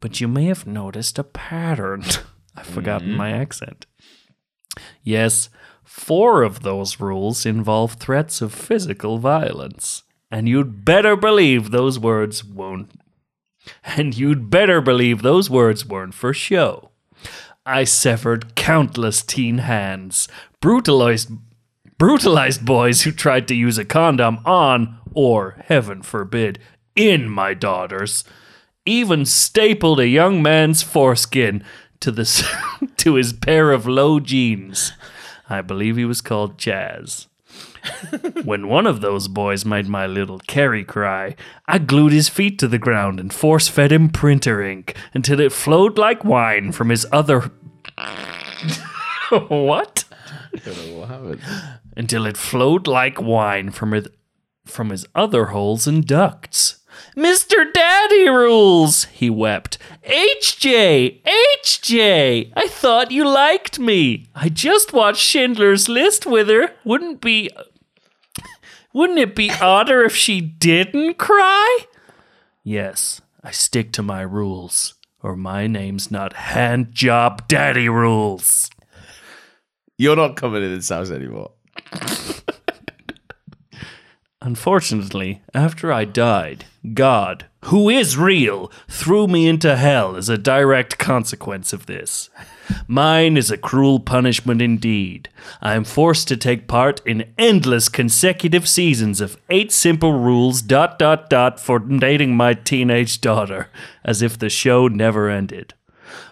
[SPEAKER 3] But you may have noticed a pattern. I've forgotten mm-hmm. my accent. Yes, four of those rules involve threats of physical violence. And you'd better believe those words won't. And you'd better believe those words weren't for show. I severed countless teen hands, brutalized brutalized boys who tried to use a condom on, or heaven forbid, in my daughters, even stapled a young man's foreskin to the to his pair of low jeans. I believe he was called Jazz. When one of those boys made my little Kerry cry, I glued his feet to the ground and force fed him printer ink until it flowed like wine from his other. what? Until it flowed like wine from his, from his other holes and ducts. Mr. Daddy Rules, he wept. HJ, HJ, I thought you liked me. I just watched Schindler's List with her. Wouldn't be wouldn't it be odder if she didn't cry? Yes, I stick to my rules, or my name's not Hand Job Daddy Rules.
[SPEAKER 2] You're not coming in this house anymore.
[SPEAKER 3] Unfortunately, after I died, God, who is real, threw me into hell as a direct consequence of this. Mine is a cruel punishment indeed. I am forced to take part in endless consecutive seasons of eight simple rules dot dot dot for dating my teenage daughter, as if the show never ended.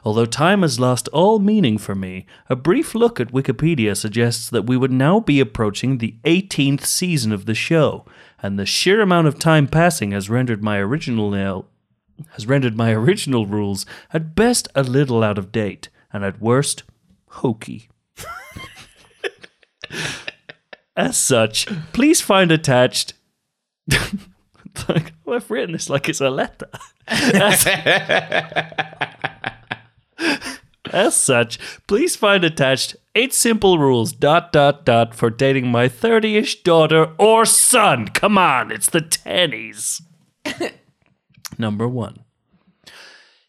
[SPEAKER 3] Although time has lost all meaning for me, a brief look at Wikipedia suggests that we would now be approaching the 18th season of the show, and the sheer amount of time passing has rendered my original nail has rendered my original rules at best a little out of date, and at worst hokey. As such, please find attached like, I've written this like it's a letter. As such, please find attached eight simple rules dot dot dot for dating my 30-ish daughter or son. Come on, it's the tennies. Number one.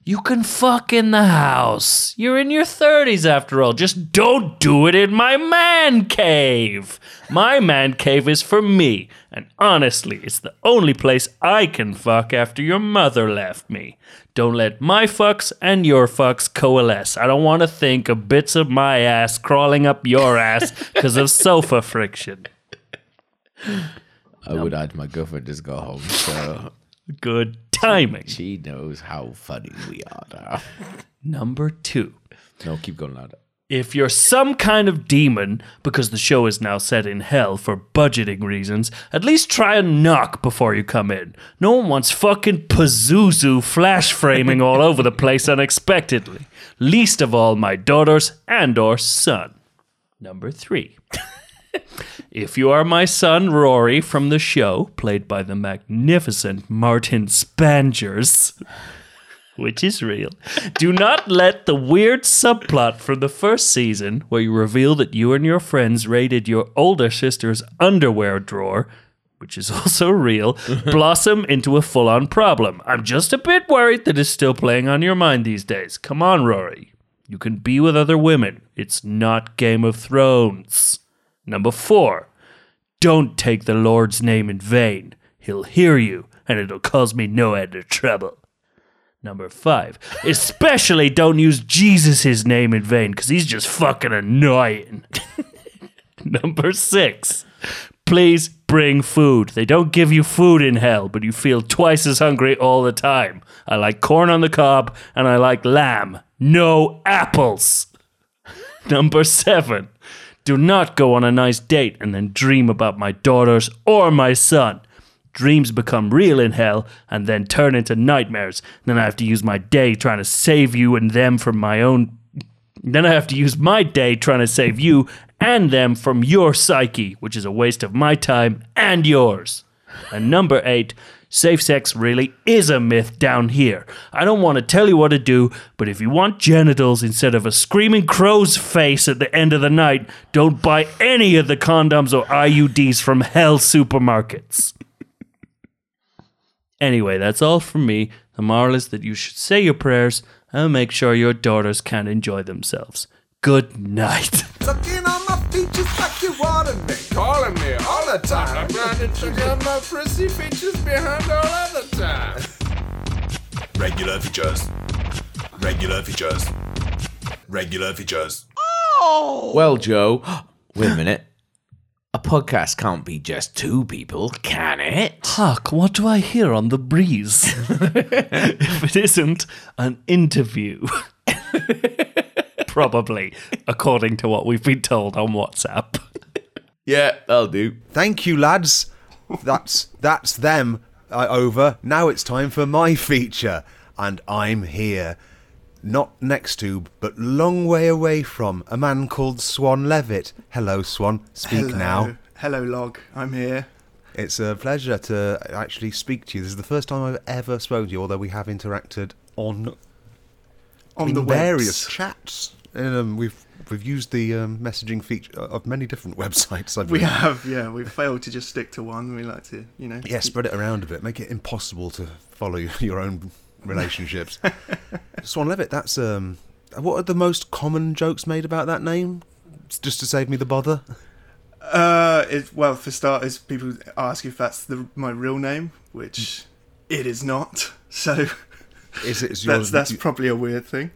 [SPEAKER 3] You can fuck in the house. You're in your 30s after all. Just don't do it in my man cave. My man cave is for me, and honestly, it's the only place I can fuck after your mother left me. Don't let my fucks and your fucks coalesce. I don't want to think of bits of my ass crawling up your ass because of sofa friction.
[SPEAKER 2] I would add my girlfriend just got home, so
[SPEAKER 3] Good timing.
[SPEAKER 2] she knows how funny we are now.
[SPEAKER 3] Number two.
[SPEAKER 2] No, keep going louder.
[SPEAKER 3] If you're some kind of demon, because the show is now set in hell for budgeting reasons, at least try and knock before you come in. No one wants fucking Pazuzu flash framing all over the place unexpectedly. Least of all my daughters and or son. Number three. If you are my son Rory from the show, played by the magnificent Martin Spanjers, which is real. Do not let the weird subplot from the first season, where you reveal that you and your friends raided your older sister's underwear drawer, which is also real, blossom into a full on problem. I'm just a bit worried that it's still playing on your mind these days. Come on, Rory. You can be with other women. It's not Game of Thrones. Number four, don't take the Lord's name in vain. He'll hear you, and it'll cause me no end of trouble. Number five, especially don't use Jesus' name in vain, because he's just fucking annoying. Number six, please bring food. They don't give you food in hell, but you feel twice as hungry all the time. I like corn on the cob, and I like lamb. No apples. Number seven, do not go on a nice date and then dream about my daughters or my son. Dreams become real in hell and then turn into nightmares. Then I have to use my day trying to save you and them from my own. Then I have to use my day trying to save you and them from your psyche, which is a waste of my time and yours. And number eight, safe sex really is a myth down here. I don't want to tell you what to do, but if you want genitals instead of a screaming crow's face at the end of the night, don't buy any of the condoms or IUDs from hell supermarkets. Anyway, that's all from me. The moral is that you should say your prayers and make sure your daughters can enjoy themselves. Good night.
[SPEAKER 1] Sucking on my features like you wanted me. Calling me all the time. I'm grinding sugar on my prissy features behind all other time.
[SPEAKER 4] Regular features. Regular features. Regular features. Oh!
[SPEAKER 2] Well, Joe, wait a minute. A podcast can't be just two people, can it?
[SPEAKER 3] Hark, what do I hear on the breeze? if it isn't an interview. Probably, according to what we've been told on WhatsApp.
[SPEAKER 2] Yeah, that'll do.
[SPEAKER 6] Thank you, lads. That's that's them uh, over. Now it's time for my feature, and I'm here, not next to, but long way away from a man called Swan Levitt. Hello, Swan. Speak
[SPEAKER 7] Hello.
[SPEAKER 6] now.
[SPEAKER 7] Hello, Log. I'm here.
[SPEAKER 6] It's a pleasure to actually speak to you. This is the first time I've ever spoken to you, although we have interacted on
[SPEAKER 7] On the
[SPEAKER 6] various
[SPEAKER 7] webs.
[SPEAKER 6] chats. Um, we've we've used the um, messaging feature of many different websites. I
[SPEAKER 7] We have, yeah, we've failed to just stick to one. We like to, you know.
[SPEAKER 6] Yeah, spread it around a bit. Make it impossible to follow your own relationships. Swan Levitt, that's um. What are the most common jokes made about that name? Just to save me the bother.
[SPEAKER 7] Uh, it, well, for starters, people ask if that's the, my real name, which it is not. So
[SPEAKER 6] Is it is your,
[SPEAKER 7] that's that's probably a weird thing.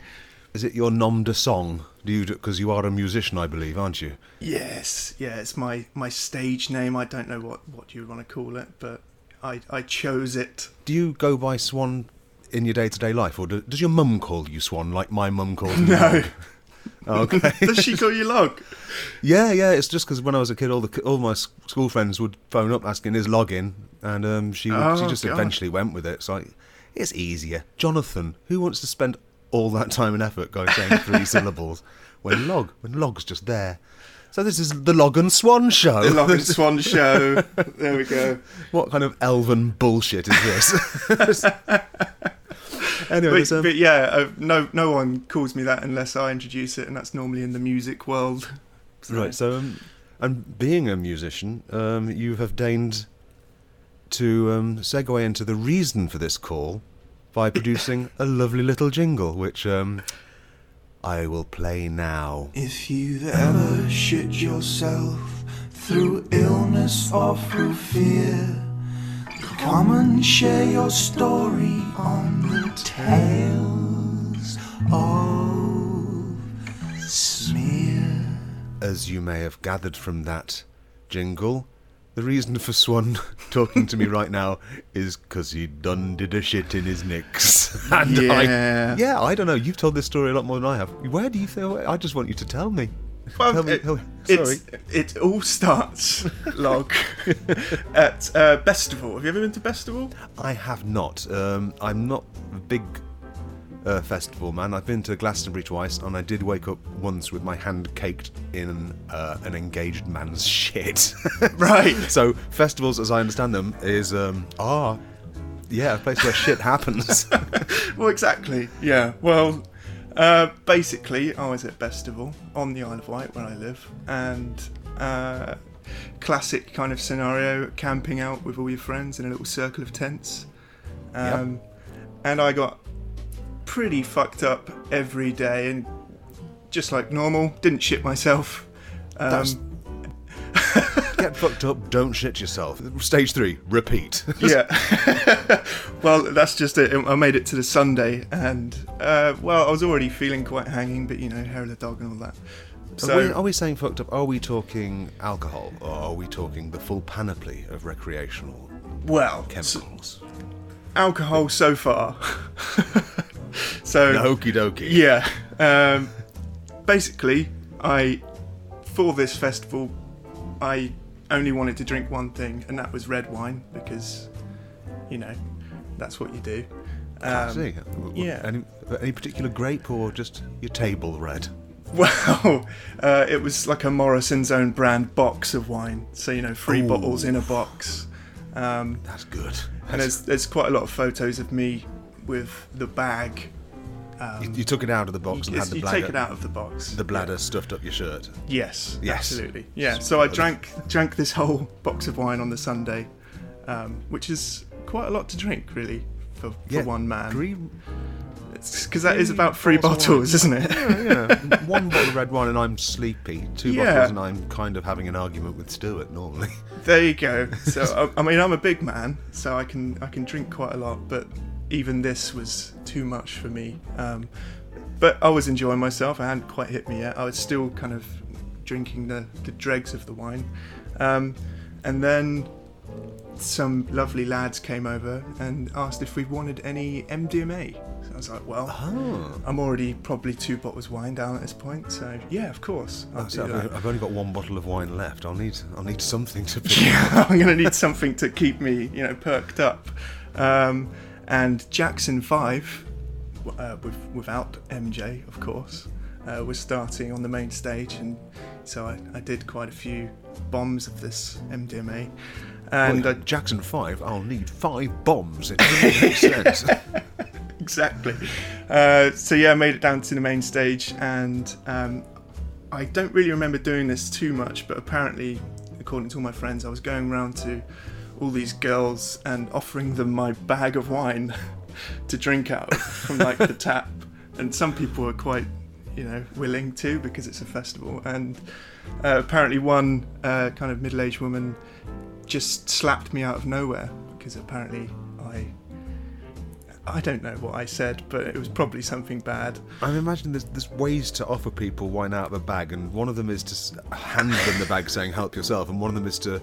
[SPEAKER 6] Is it your nom de song? Do you because you are a musician, I believe, aren't you?
[SPEAKER 7] Yes, yeah, it's my my stage name. I don't know what what you want to call it, but I I chose it.
[SPEAKER 6] Do you go by Swan in your day to day life, or do, does your mum call you Swan like my mum calls me?
[SPEAKER 7] No.
[SPEAKER 6] Log? Okay.
[SPEAKER 7] Does she call you Log?
[SPEAKER 6] Yeah, yeah. It's just because when I was a kid, all the all my school friends would phone up asking is Log in, and um, she would, she
[SPEAKER 7] Oh,
[SPEAKER 6] just
[SPEAKER 7] God.
[SPEAKER 6] eventually went with it. So I, it's easier. Jonathan, who wants to spend all that time and effort going saying three syllables when log when log's just there? So this is the Log and Swan show.
[SPEAKER 7] The Log and Swan show. There we go.
[SPEAKER 6] what kind of elven bullshit is this? anyway,
[SPEAKER 7] But,
[SPEAKER 6] um,
[SPEAKER 7] but yeah, uh, no no one calls me that unless I introduce it, and that's normally in the music world. So-
[SPEAKER 6] Right. So, um, and being a musician, um, you have deigned to um, segue into the reason for this call by producing a lovely little jingle, which um, I will play now.
[SPEAKER 8] If you've ever shit yourself through illness or through fear, come and share your story on the Tales of Smear.
[SPEAKER 6] As you may have gathered from that jingle, the reason for Swan talking to me right now is because he done did a shit in his nicks. and
[SPEAKER 7] Yeah.
[SPEAKER 6] I, yeah, I don't know. You've told this story a lot more than I have. Where do you feel? I just want you to tell me.
[SPEAKER 7] Well,
[SPEAKER 6] tell me.
[SPEAKER 7] it,
[SPEAKER 6] tell me. Sorry.
[SPEAKER 7] it all starts, Log, at uh, Bestival. Have you ever been to Bestival?
[SPEAKER 6] I have not. Um, I'm not a big uh, festival man. I've been to Glastonbury twice, and I did wake up once with my hand caked in uh, an engaged man's shit.
[SPEAKER 7] Right.
[SPEAKER 6] so festivals, as I understand them, is um, are Yeah, a place where shit happens.
[SPEAKER 7] well, exactly. Yeah. Well, uh, basically, I was at Bestival on the Isle of Wight where I live, and uh, classic kind of scenario: camping out with all your friends in a little circle of tents. Um, And I got pretty fucked up every day, and just like normal, didn't shit myself. Um,
[SPEAKER 6] Get fucked up, don't shit yourself. Stage three, repeat.
[SPEAKER 7] yeah. well, that's just it. I made it to the Sunday, and uh, well, I was already feeling quite hanging, but you know, hair of the dog and all that.
[SPEAKER 6] are, we,
[SPEAKER 7] So
[SPEAKER 6] are we saying fucked up? Are we talking alcohol, or are we talking the full panoply of recreational
[SPEAKER 7] well,
[SPEAKER 6] chemicals?
[SPEAKER 7] alcohol so far. so
[SPEAKER 6] Okie dokie.
[SPEAKER 7] yeah. Um, basically, I for this festival, I only wanted to drink one thing, and that was red wine because, you know, that's what you do.
[SPEAKER 6] I
[SPEAKER 7] Um,
[SPEAKER 6] see. W- w-
[SPEAKER 7] yeah.
[SPEAKER 6] Any, any particular grape, or just your table red?
[SPEAKER 7] Well, uh, it was like a Morrison's own brand box of wine. So, you know, three
[SPEAKER 6] Ooh.
[SPEAKER 7] bottles in a box. Um,
[SPEAKER 6] That's good.
[SPEAKER 7] and there's, there's quite a lot of photos of me with the bag.
[SPEAKER 6] you, you took it out of the box and
[SPEAKER 7] You,
[SPEAKER 6] had the
[SPEAKER 7] you
[SPEAKER 6] bladder,
[SPEAKER 7] take it out of the box.
[SPEAKER 6] the bladder stuffed up your shirt.
[SPEAKER 7] Yes,
[SPEAKER 6] Yes.
[SPEAKER 7] absolutely. Yeah. So I drank drank this whole box of wine on the Sunday, um, which is quite a lot to drink, really, for, for one man.
[SPEAKER 6] Three,
[SPEAKER 7] Because that is about three
[SPEAKER 6] bottles of wine.
[SPEAKER 7] bottles, isn't it?
[SPEAKER 6] yeah, yeah. one bottle of red wine and I'm sleepy. Two
[SPEAKER 7] Yeah.
[SPEAKER 6] bottles and I'm kind of having an argument with Stuart normally.
[SPEAKER 7] There you go. So I, I mean, I'm a big man, so I can I can drink quite a lot, but even this was too much for me. Um, but I was enjoying myself. I hadn't quite hit me yet. I was still kind of drinking the, the dregs of the wine, um, and then some lovely lads came over and asked if we wanted any MDMA. So I was like, well, I'm already probably two bottles of wine down at this point, so yeah, of course, do
[SPEAKER 6] So. I've, only got one bottle of wine left. I'll need I'll need something to pick
[SPEAKER 7] I'm going to need something to keep me, you know, perked up. Um, and Jackson Five, uh, with, without MJ, of course, uh, was starting on the main stage, and so I, I did quite a few bombs of this MDMA. And
[SPEAKER 6] Well,
[SPEAKER 7] I,
[SPEAKER 6] Jackson 5, I'll need five bombs. It doesn't make sense.
[SPEAKER 7] exactly. Uh, so yeah, I made it down to the main stage, and um, I don't really remember doing this too much, but apparently, according to all my friends, I was going around to all these girls and offering them my bag of wine to drink out from like the tap, and some people were quite, you know, willing to because it's a festival, and uh, apparently one uh, kind of middle-aged woman just slapped me out of nowhere because apparently I I don't know what I said, but it was probably something bad.
[SPEAKER 6] I'm imagining there's, there's ways to offer people wine out of a bag, and one of them is to hand them the bag saying "help yourself," and one of them is to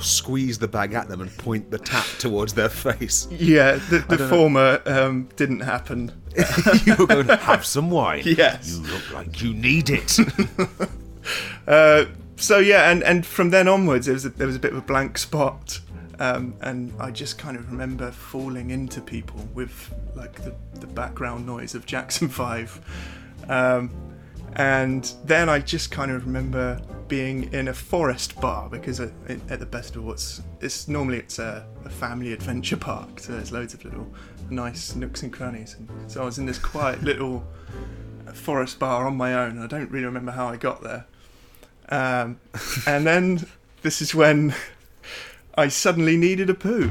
[SPEAKER 6] squeeze the bag at them and point the tap towards their face.
[SPEAKER 7] Yeah, the, the former um, didn't happen.
[SPEAKER 6] you were going to have some wine.
[SPEAKER 7] Yes.
[SPEAKER 6] You look like you need it.
[SPEAKER 7] Uh, so yeah, and, and from then onwards, there was a, there was a bit of a blank spot, um, and I just kind of remember falling into people with like the, the background noise of Jackson Five, um, and then I just kind of remember being in a forest bar because at, at the best of what's it's normally it's a, a family adventure park, so there's loads of little nice nooks and crannies, and so I was in this quiet little forest bar on my own. I don't really remember how I got there. Um, and then this is when I suddenly needed a poo.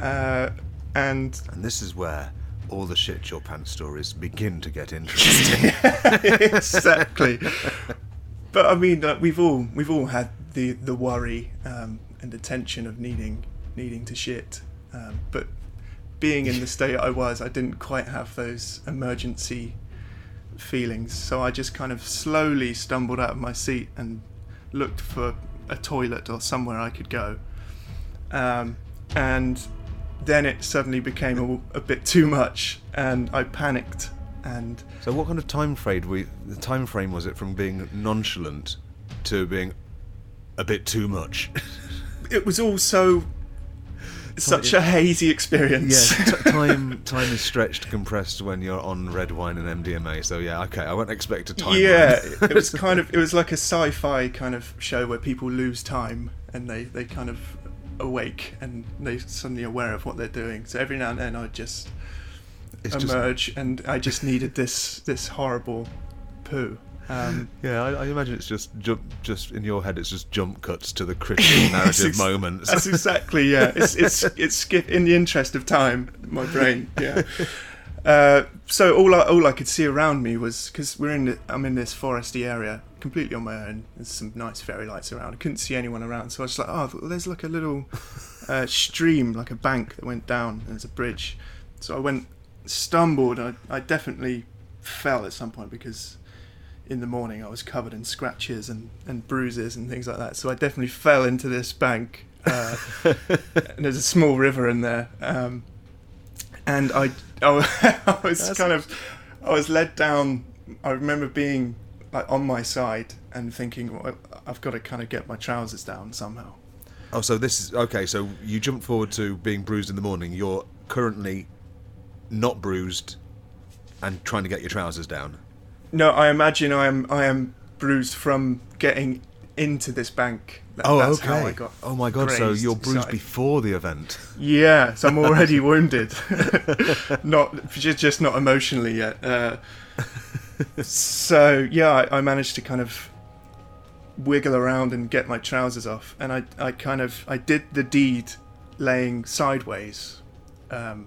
[SPEAKER 7] Uh, and
[SPEAKER 6] and this is where all the shit your pants stories begin to get interesting.
[SPEAKER 7] exactly. But I mean, like, we've all we've all had the the worry um, and the tension of needing needing to shit. Um, but being in the state I was, I didn't quite have those emergency feelings. So I just kind of slowly stumbled out of my seat and looked for a toilet or somewhere I could go. Um, and then it suddenly became a, a bit too much, and I panicked. And
[SPEAKER 6] so, what kind of time frame we the time frame was it from being nonchalant to being a bit too much?
[SPEAKER 7] it was all so such a hazy experience.
[SPEAKER 6] Yeah, t- time time is stretched, compressed when you're on red wine and MDMA. So yeah, okay, I won't expect a time.
[SPEAKER 7] yeah, it was kind of it was like a sci-fi kind of show where people lose time and they they kind of awake and they suddenly aware of what they're doing. So every now and then I just
[SPEAKER 6] It's just
[SPEAKER 7] emerge, and I just needed this this horrible poo. Um,
[SPEAKER 6] yeah. I, I imagine it's just jump, just in your head. It's just jump cuts to the critical narrative
[SPEAKER 7] ex-
[SPEAKER 6] moments.
[SPEAKER 7] That's exactly yeah. It's it's it's skip in the interest of time. My brain yeah. Uh, so all I, all I could see around me was because we're in the, I'm in this foresty area completely on my own. There's some nice fairy lights around. I couldn't see anyone around, so I was like, oh, there's like a little uh, stream, like a bank that went down. And there's a bridge. So I went, stumbled. I I definitely fell at some point because in the morning I was covered in scratches and, and bruises and things like that. So I definitely fell into this bank. Uh, and there's a small river in there. Um, and I, I, I was kind of, I was led down. I remember being like on my side and thinking, well, I've got to kind of get my trousers down somehow.
[SPEAKER 6] Oh, so this is okay. So you jumped forward to being bruised in the morning. You're currently not bruised and trying to get your trousers down.
[SPEAKER 7] No, I imagine I am, I am bruised from getting into this bank. That-
[SPEAKER 6] Oh,
[SPEAKER 7] that's
[SPEAKER 6] okay.
[SPEAKER 7] how I got
[SPEAKER 6] oh my god. So you're bruised before the event.
[SPEAKER 7] Yeah, so I'm already wounded. not just just not emotionally yet. Uh, so yeah, I, I managed to kind of wiggle around and get my trousers off, and I I kind of I did the deed laying sideways. Um,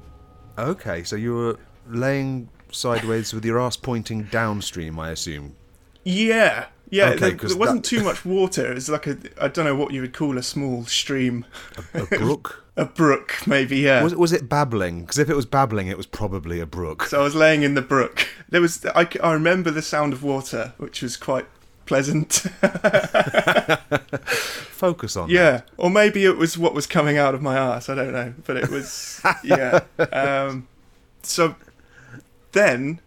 [SPEAKER 6] Okay, so you were laying sideways with your ass pointing downstream, I assume.
[SPEAKER 7] yeah, yeah.
[SPEAKER 6] Okay,
[SPEAKER 7] there, there wasn't
[SPEAKER 6] that-
[SPEAKER 7] too much water. It was like a I don't know what you would call a small stream,
[SPEAKER 6] A brook.
[SPEAKER 7] a brook maybe. Yeah.
[SPEAKER 6] was, was it babbling? Because if it was babbling, it was probably a brook.
[SPEAKER 7] So I was laying in the brook. There was I, I remember the sound of water, which was quite pleasant.
[SPEAKER 6] Focus on.
[SPEAKER 7] yeah, or maybe it was what was coming out of my ass. I don't know, but it was yeah. Um, so then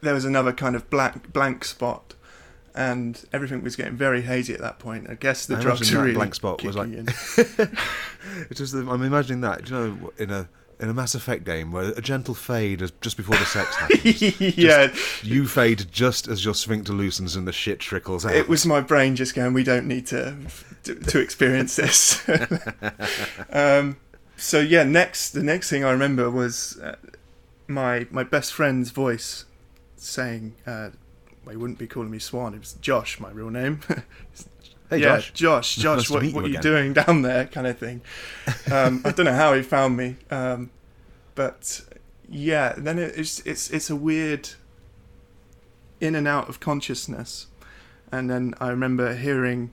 [SPEAKER 7] there was another kind of black blank spot. And everything was getting very hazy at that point. I guess the
[SPEAKER 6] I
[SPEAKER 7] drugs were really
[SPEAKER 6] blank spot was
[SPEAKER 7] like.
[SPEAKER 6] It's just I'm imagining that. You know, in a in a Mass Effect game where a gentle fade is just before the sex happens.
[SPEAKER 7] yeah,
[SPEAKER 6] you fade just as your sphincter loosens and the shit trickles out.
[SPEAKER 7] it was my brain just going, we don't need to to, to experience this. um, so yeah, next the next thing I remember was uh, my my best friend's voice saying, uh, well, he wouldn't be calling me Swan. It was Josh, my real name.
[SPEAKER 6] Hey,
[SPEAKER 7] yeah,
[SPEAKER 6] Josh.
[SPEAKER 7] Josh, Josh, what, what
[SPEAKER 6] you
[SPEAKER 7] are you doing down there, kind of thing. Um, I don't know how he found me, um, but yeah, then it, it's it's it's a weird in and out of consciousness, and then I remember hearing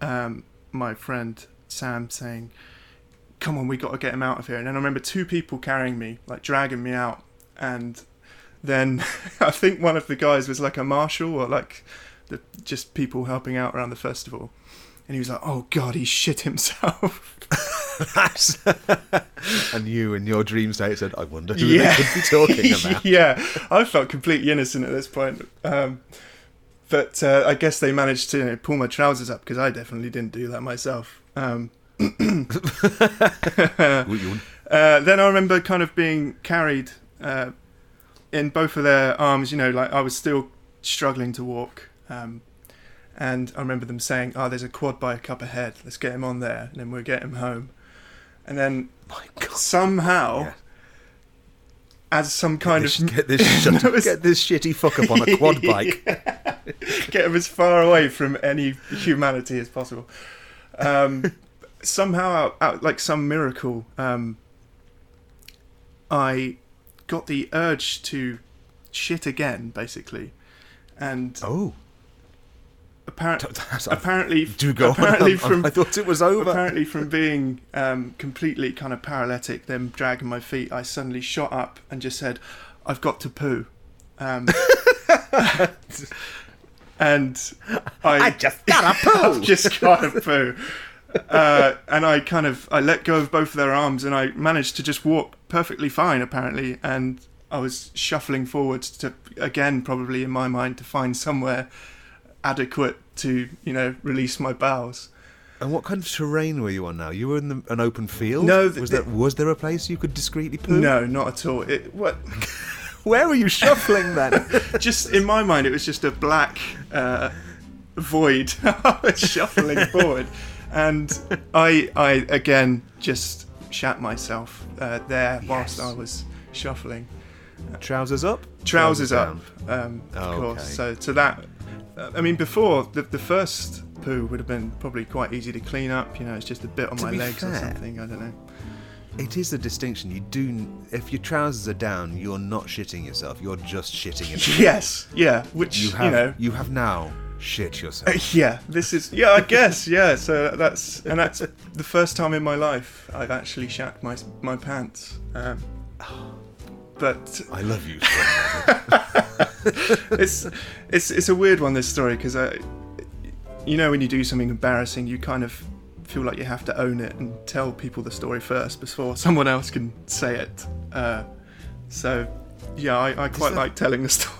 [SPEAKER 7] um, my friend Sam saying, "Come on, we got to get him out of here." And then I remember two people carrying me, like dragging me out, and then I think one of the guys was like a marshal or like the just people helping out around the festival. And he was like, "Oh God, he shit himself."
[SPEAKER 6] and you, in your dream state, said, "I wonder who
[SPEAKER 7] Yeah.
[SPEAKER 6] they could be talking about."
[SPEAKER 7] yeah, I felt completely innocent at this point. Um, but uh, I guess they managed to you know, pull my trousers up because I definitely didn't do that myself. Um, uh, then I remember kind of being carried uh, in both of their arms. You know, like I was still struggling to walk. Um, and I remember them saying, "Oh, there's a quad bike up ahead. Let's get him on there, and then we'll get him home." And then
[SPEAKER 6] My God.
[SPEAKER 7] somehow,
[SPEAKER 6] Yeah.
[SPEAKER 7] as some kind
[SPEAKER 6] This-
[SPEAKER 7] of
[SPEAKER 6] get this shut,
[SPEAKER 7] it's-
[SPEAKER 6] get this shitty fuck up on a quad bike.
[SPEAKER 7] get him as far away from any humanity as possible. Um, somehow, out, out, like some miracle, um, I got the urge to shit again, basically, and
[SPEAKER 6] Oh,
[SPEAKER 7] apparently, apparently,
[SPEAKER 6] do go
[SPEAKER 7] apparently
[SPEAKER 6] on.
[SPEAKER 7] from
[SPEAKER 6] I thought it was over.
[SPEAKER 7] apparently from being um, completely kind of paralytic, then dragging my feet, I suddenly shot up and just said, "I've got to poo," um, and I,
[SPEAKER 6] just got a poo.
[SPEAKER 7] Just got to poo. Uh, and I kind of I let go of both of their arms and I managed to just walk perfectly fine apparently and I was shuffling forwards to again probably in my mind to find somewhere adequate to you know release my bowels.
[SPEAKER 6] And what kind of terrain were you on now? You were in the, an open field.
[SPEAKER 7] No,
[SPEAKER 6] was
[SPEAKER 7] th-
[SPEAKER 6] there was there a place you could discreetly poo?
[SPEAKER 7] No, not at all. It what
[SPEAKER 6] Where were you shuffling then?
[SPEAKER 7] just in my mind it was just a black uh, void. Shuffling forward, and I, I again just shat myself uh, there whilst I was shuffling.
[SPEAKER 6] Trousers up.
[SPEAKER 7] Trousers up, um, of
[SPEAKER 6] Oh,
[SPEAKER 7] course.
[SPEAKER 6] okay.
[SPEAKER 7] So to that, uh, I mean, before the, the first poo would have been probably quite easy to clean up. You know, it's just a bit on
[SPEAKER 6] To
[SPEAKER 7] my
[SPEAKER 6] be
[SPEAKER 7] legs or something. I don't know.
[SPEAKER 6] It is a distinction. You do. If your trousers are down, you're not shitting yourself. You're just shitting yourself.
[SPEAKER 7] Yes, yeah. Which
[SPEAKER 6] You
[SPEAKER 7] you, know,
[SPEAKER 6] you have now shit yourself.
[SPEAKER 7] yeah. This is yeah. I guess yeah. So that's and that's the first time in my life I've actually shat my my pants. Um, but
[SPEAKER 6] I love you. So
[SPEAKER 7] it's it's it's a weird one this story because I, you know, when you do something embarrassing, you kind of feel like you have to own it and tell people the story first before someone else can say it. Uh, so yeah, I, I quite
[SPEAKER 6] that-
[SPEAKER 7] like telling the story.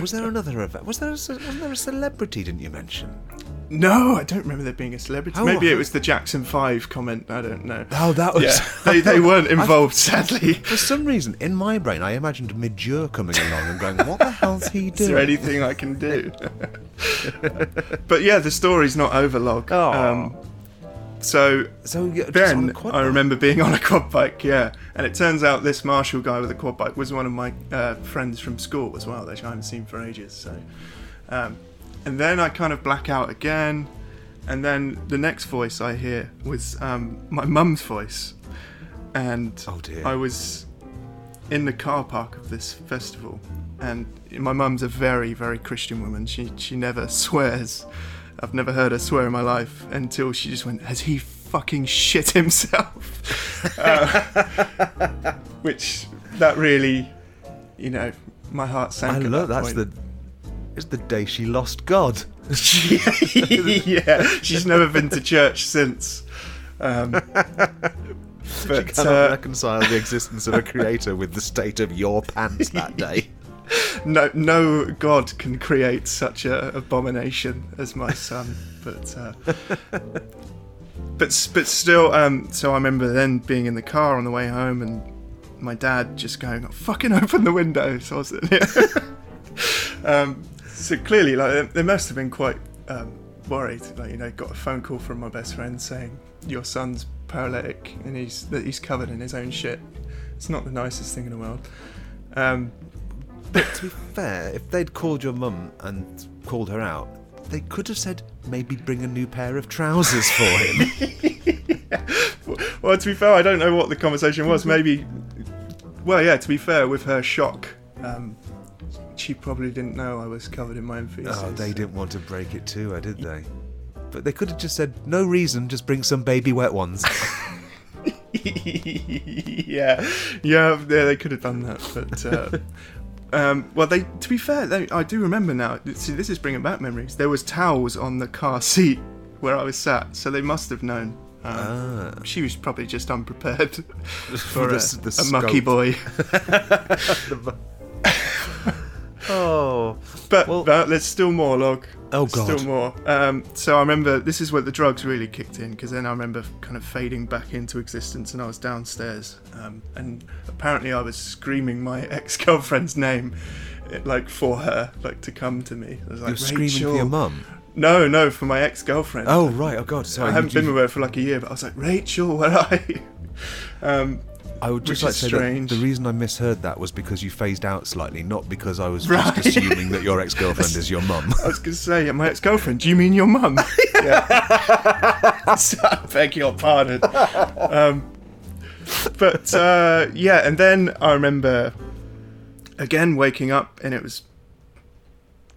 [SPEAKER 6] Was there another event? Was there a, wasn't there a celebrity? Didn't you mention?
[SPEAKER 7] no, I don't remember there being a celebrity.
[SPEAKER 6] Oh,
[SPEAKER 7] Maybe it was the Jackson Five comment. I don't know.
[SPEAKER 6] Oh, that was.
[SPEAKER 7] Yeah, they, they weren't involved, sadly.
[SPEAKER 6] For some reason, in my brain, I imagined Midure coming along and going, "What the hell's he doing?
[SPEAKER 7] Is there anything I can do? but yeah, the story's not over, log. Um, so
[SPEAKER 6] So yeah, just on
[SPEAKER 7] then I remember being on a quad bike, yeah. And it turns out this Marshall guy with a quad bike was one of my uh, friends from school as well, which I haven't seen for ages. So, um, and then I kind of black out again, and then the next voice I hear was um, my mum's voice, and
[SPEAKER 6] Oh, dear.
[SPEAKER 7] I was in the car park of this festival, and my mum's a very, very Christian woman. She she never swears. I've never heard her swear in my life until she just went, "Has he fucking shit himself?" Uh, which that really, you know, my heart sank.
[SPEAKER 6] I love
[SPEAKER 7] that
[SPEAKER 6] that's the. It's the day she lost God.
[SPEAKER 7] yeah, she's never been to church since. Um,
[SPEAKER 6] She
[SPEAKER 7] but
[SPEAKER 6] cannot
[SPEAKER 7] uh,
[SPEAKER 6] reconcile the existence of a creator with the state of your pants that day.
[SPEAKER 7] No, no God can create such an abomination as my son. But uh, but but still, um, so I remember then being in the car on the way home and my dad just going, "Fucking open the window." So I was um, so clearly, like they- they must have been quite um, worried. Like you know, got a phone call from my best friend saying your son's paralytic and he's that he's covered in his own shit. It's not the nicest thing in the world. Um,
[SPEAKER 6] But to be fair, if they'd called your mum and called her out, they could have said maybe bring a new pair of trousers for him.
[SPEAKER 7] Well, to be fair, I don't know what the conversation was. Maybe, well, yeah. To be fair, with her shock, um, she probably didn't know I was covered in my own feces.
[SPEAKER 6] oh, they didn't want to break it to her, did they? But they could have just said no reason, just bring some baby wet ones.
[SPEAKER 7] yeah, yeah, yeah. They could have done that, but. Uh, Um, well, they. To be fair, they, I do remember now. See, this is bringing back memories. There was towels on the car seat where I was sat, so they must have known. Um, She was probably just unprepared for
[SPEAKER 6] the
[SPEAKER 7] a,
[SPEAKER 6] the
[SPEAKER 7] a mucky boy.
[SPEAKER 6] oh,
[SPEAKER 7] But,
[SPEAKER 6] Well-
[SPEAKER 7] but there's still more, log.
[SPEAKER 6] Oh, god.
[SPEAKER 7] Still more. Um, so I remember this is where the drugs really kicked in because then I remember kind of fading back into existence and I was downstairs um, and apparently I was screaming my ex-girlfriend's name, eh, like for her, like to come to me. I was like,
[SPEAKER 6] you're screaming for your mum.
[SPEAKER 7] No, no, for my ex-girlfriend.
[SPEAKER 6] Oh right, oh god, sorry.
[SPEAKER 7] I haven't been with her for like a year, but I was like, Rachel, where are you? Um,
[SPEAKER 6] I would just
[SPEAKER 7] which
[SPEAKER 6] like to say that the reason I misheard that was because you phased out slightly, not because I was
[SPEAKER 7] Right.
[SPEAKER 6] just assuming that your ex-girlfriend is your mum.
[SPEAKER 7] I was going to say, my ex-girlfriend. Do you mean your mum? yeah. So, I beg your pardon. Um, but uh, yeah, and then I remember again waking up, and it was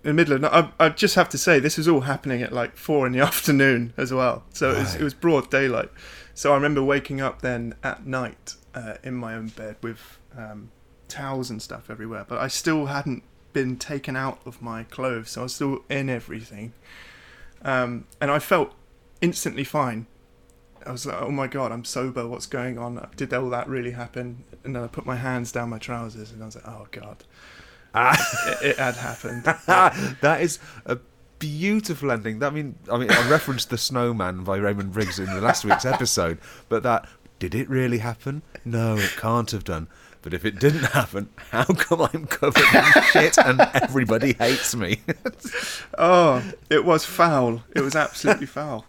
[SPEAKER 7] in the middle of. night. I, I just have to say, this was all happening at like four in the afternoon as well. So it was, it was broad daylight. So I remember waking up then at night uh, in my own bed with um, towels and stuff everywhere, but I still hadn't been taken out of my clothes, so I was still in everything. Um, and I felt instantly fine. I was like, oh my god, I'm sober, what's going on? Did all that really happen? And then I put my hands down my trousers and I was like, oh god. it, it had happened.
[SPEAKER 6] that is a beautiful ending. That I mean, I mean, I referenced the Snowman by Raymond Briggs in the last week's episode, but that did it really happen? No, it can't have done. But if it didn't happen, how come I'm covered in shit and everybody hates me?
[SPEAKER 7] Oh, it was foul. It was absolutely foul.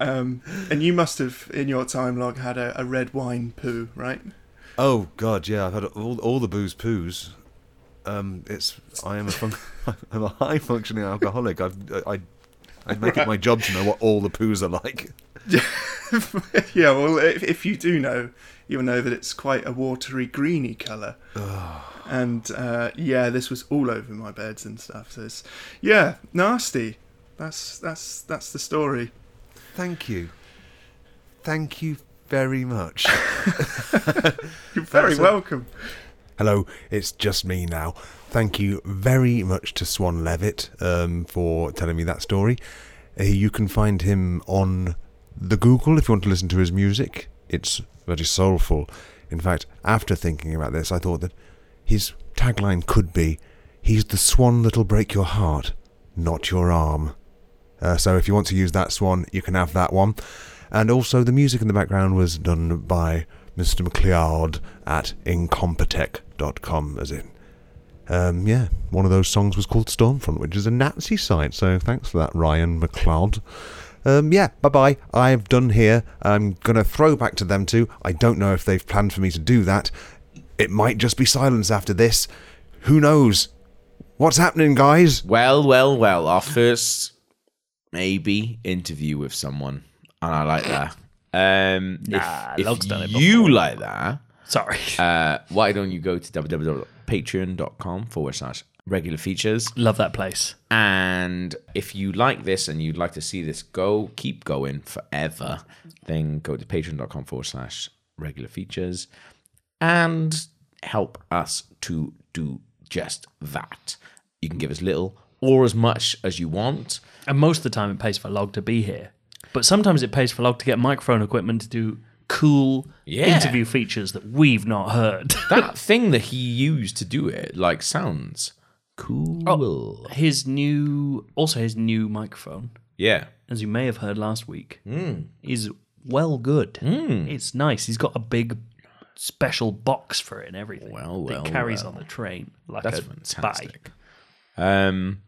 [SPEAKER 7] Um, and you must have, in your time log, had a, a red wine poo, right?
[SPEAKER 6] oh God, yeah, I've had all, all the booze poos. Um, it's I am a fun- I'm a high functioning alcoholic. I've, I I make it my job to know what all the poos are like.
[SPEAKER 7] yeah, well, if, if you do know, you'll know that it's quite a watery, greeny colour. and uh, yeah, this was all over my beds and stuff. So it's yeah, nasty. That's that's that's the story.
[SPEAKER 6] Thank you, thank you very much.
[SPEAKER 7] You're very
[SPEAKER 6] That's a-
[SPEAKER 7] welcome.
[SPEAKER 6] Hello, it's just me now. Thank you very much to Swan Levitt um, for telling me that story. Uh, you can find him on the Google if you want to listen to his music. It's very soulful. In fact, after thinking about this, I thought that his tagline could be He's the swan that'll break your heart, not your arm. Uh, so if you want to use that swan, you can have that one. And also, the music in the background was done by Mr. MacLeod at incompetech.com, as in. Um, yeah, one of those songs was called Stormfront, which is a Nazi site, so thanks for that, Ryan MacLeod. Um, yeah, bye bye. I've done here. I'm going to throw back to them too. I don't know if they've planned for me to do that. It might just be silence after this. Who knows? What's happening, guys?
[SPEAKER 2] Well, well, well. Our first maybe interview with someone, and I like that. Um,
[SPEAKER 3] Nah,
[SPEAKER 2] if, if
[SPEAKER 3] Log's done it
[SPEAKER 2] you like that,
[SPEAKER 3] Sorry.
[SPEAKER 2] uh, why don't you go to www.patreon.com forward slash regular features?
[SPEAKER 3] Love that place.
[SPEAKER 2] And if you like this and you'd like to see this go, keep going forever, then go to patreon.com forward slash regular features and help us to do just that. You can give as little or as much as you want.
[SPEAKER 3] And most of the time, it pays for Log to be here. But sometimes it pays for Log to get microphone equipment to do cool
[SPEAKER 2] Yeah.
[SPEAKER 3] interview features that we've not heard.
[SPEAKER 2] That thing that he used to do it, like, sounds cool.
[SPEAKER 3] Oh. his new, also his new microphone,
[SPEAKER 2] Yeah.
[SPEAKER 3] as you may have heard last week,
[SPEAKER 2] Hmm.
[SPEAKER 3] is well good. It's nice. He's got a big special box for it and everything.
[SPEAKER 2] Well,
[SPEAKER 3] that
[SPEAKER 2] well,
[SPEAKER 3] carries
[SPEAKER 2] well.
[SPEAKER 3] on the train like
[SPEAKER 2] That's
[SPEAKER 3] a
[SPEAKER 2] fantastic.
[SPEAKER 3] spy.
[SPEAKER 2] Um,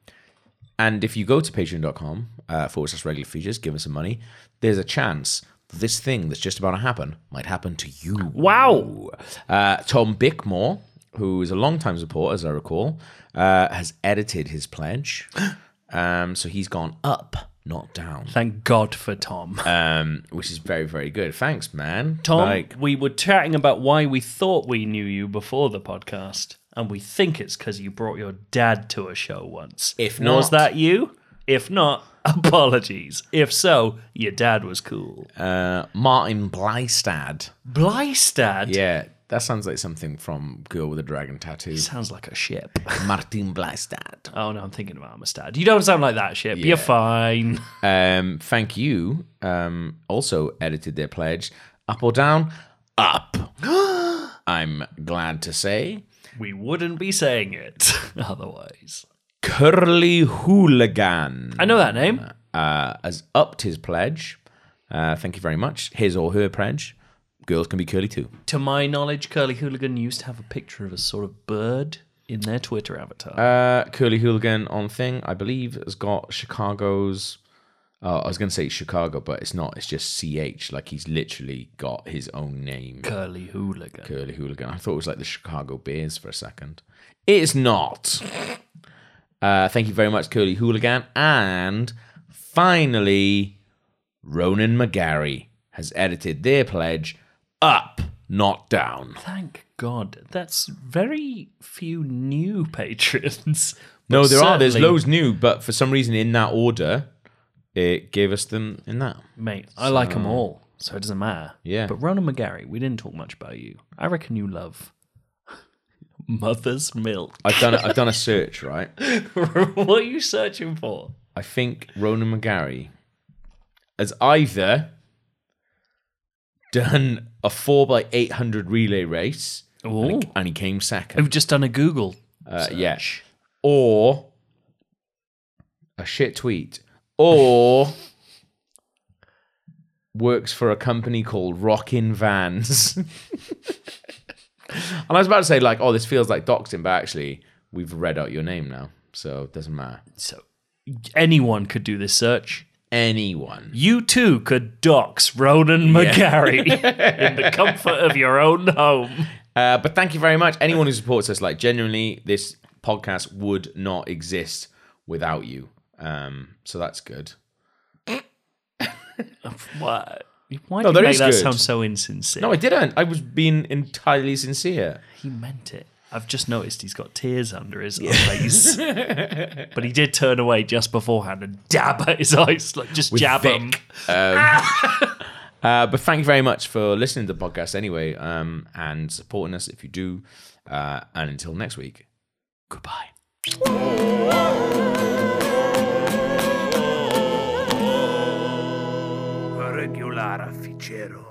[SPEAKER 2] and if you go to patreon.com uh, forward slash regular features, give us some money, there's a chance this thing that's just about to happen might happen to you.
[SPEAKER 3] Wow.
[SPEAKER 2] Uh, Tom Bickmore, who is a long-time supporter, as I recall, uh, has edited his pledge. Um, so he's gone up, not down,
[SPEAKER 3] Thank God for Tom.
[SPEAKER 2] um, which is very, very good. Thanks, man.
[SPEAKER 3] Tom,
[SPEAKER 2] Like,
[SPEAKER 3] we were chatting about why we thought we knew you before the podcast, and we think it's because you brought your dad to a show once.
[SPEAKER 2] If
[SPEAKER 3] was
[SPEAKER 2] not-
[SPEAKER 3] that you? If not, apologies. If so, your dad was cool.
[SPEAKER 2] uh, Martin Blystad.
[SPEAKER 3] Blystad
[SPEAKER 2] Yeah, that sounds like something from Girl with a Dragon Tattoo.
[SPEAKER 3] sounds like a ship.
[SPEAKER 2] Martin Blystad.
[SPEAKER 3] Oh no, I'm thinking of Amistad. You don't sound like that ship. You're fine.
[SPEAKER 2] Um, thank you. Um, also edited their pledge. Up or down? Up. I'm glad to say.
[SPEAKER 3] We wouldn't be saying it otherwise.
[SPEAKER 2] Curly Hooligan
[SPEAKER 3] I know that name.
[SPEAKER 2] uh, has upped his pledge. Uh, thank you very much. His or her pledge. Girls can be curly too.
[SPEAKER 3] To my knowledge, Curly Hooligan used to have a picture of a sort of bird in their Twitter avatar.
[SPEAKER 2] Uh, curly Hooligan on thing, I believe, has got Chicago's. Oh, I was going to say Chicago, but it's not. It's just CH. Like he's literally got his own name.
[SPEAKER 3] Curly Hooligan.
[SPEAKER 2] Curly Hooligan. I thought it was like the Chicago Bears for a second. It is not. Uh, thank you very much, Curly Hooligan. And finally, Ronan McGarry has edited their pledge up, not down.
[SPEAKER 3] Thank God. That's very few new patrons.
[SPEAKER 2] No, there are. There's
[SPEAKER 3] certainly-
[SPEAKER 2] loads new, but for some reason in that order, it gave us them in that.
[SPEAKER 3] Mate, I like them all, so it doesn't matter.
[SPEAKER 2] Yeah.
[SPEAKER 3] But Ronan McGarry, we didn't talk much about you. I reckon you love mother's milk.
[SPEAKER 2] I've done. A, I've done a search, right?
[SPEAKER 3] what are you searching for?
[SPEAKER 2] I think Ronan McGarry has either done a four by eight hundred relay race, and he, and he came second.
[SPEAKER 3] I've just done a Google.
[SPEAKER 2] Uh, yeah, or a shit tweet, or works for a company called Rockin' Vans. And I was about to say, like, oh, this feels like doxing, but actually, we've read out your name now, so it doesn't matter.
[SPEAKER 3] So anyone could do this search.
[SPEAKER 2] Anyone.
[SPEAKER 3] You too could dox Ronan McGarry in the comfort of your own home.
[SPEAKER 2] Uh, but thank you very much. Anyone who supports us, like, genuinely, this podcast would not exist without you. Um, so that's good.
[SPEAKER 3] What? Why
[SPEAKER 2] No,
[SPEAKER 3] did you make that
[SPEAKER 2] good.
[SPEAKER 3] sound so insincere?
[SPEAKER 2] No, I didn't. I was being entirely sincere.
[SPEAKER 3] he meant it. I've just noticed he's got tears under his eyes. but he did turn away just beforehand and dab at his eyes, like just jab him.
[SPEAKER 2] Vic. Uh, but thank you very much for listening to the podcast anyway, um, and supporting us if you do. Uh, and until next week, goodbye.
[SPEAKER 8] Regular ficheros.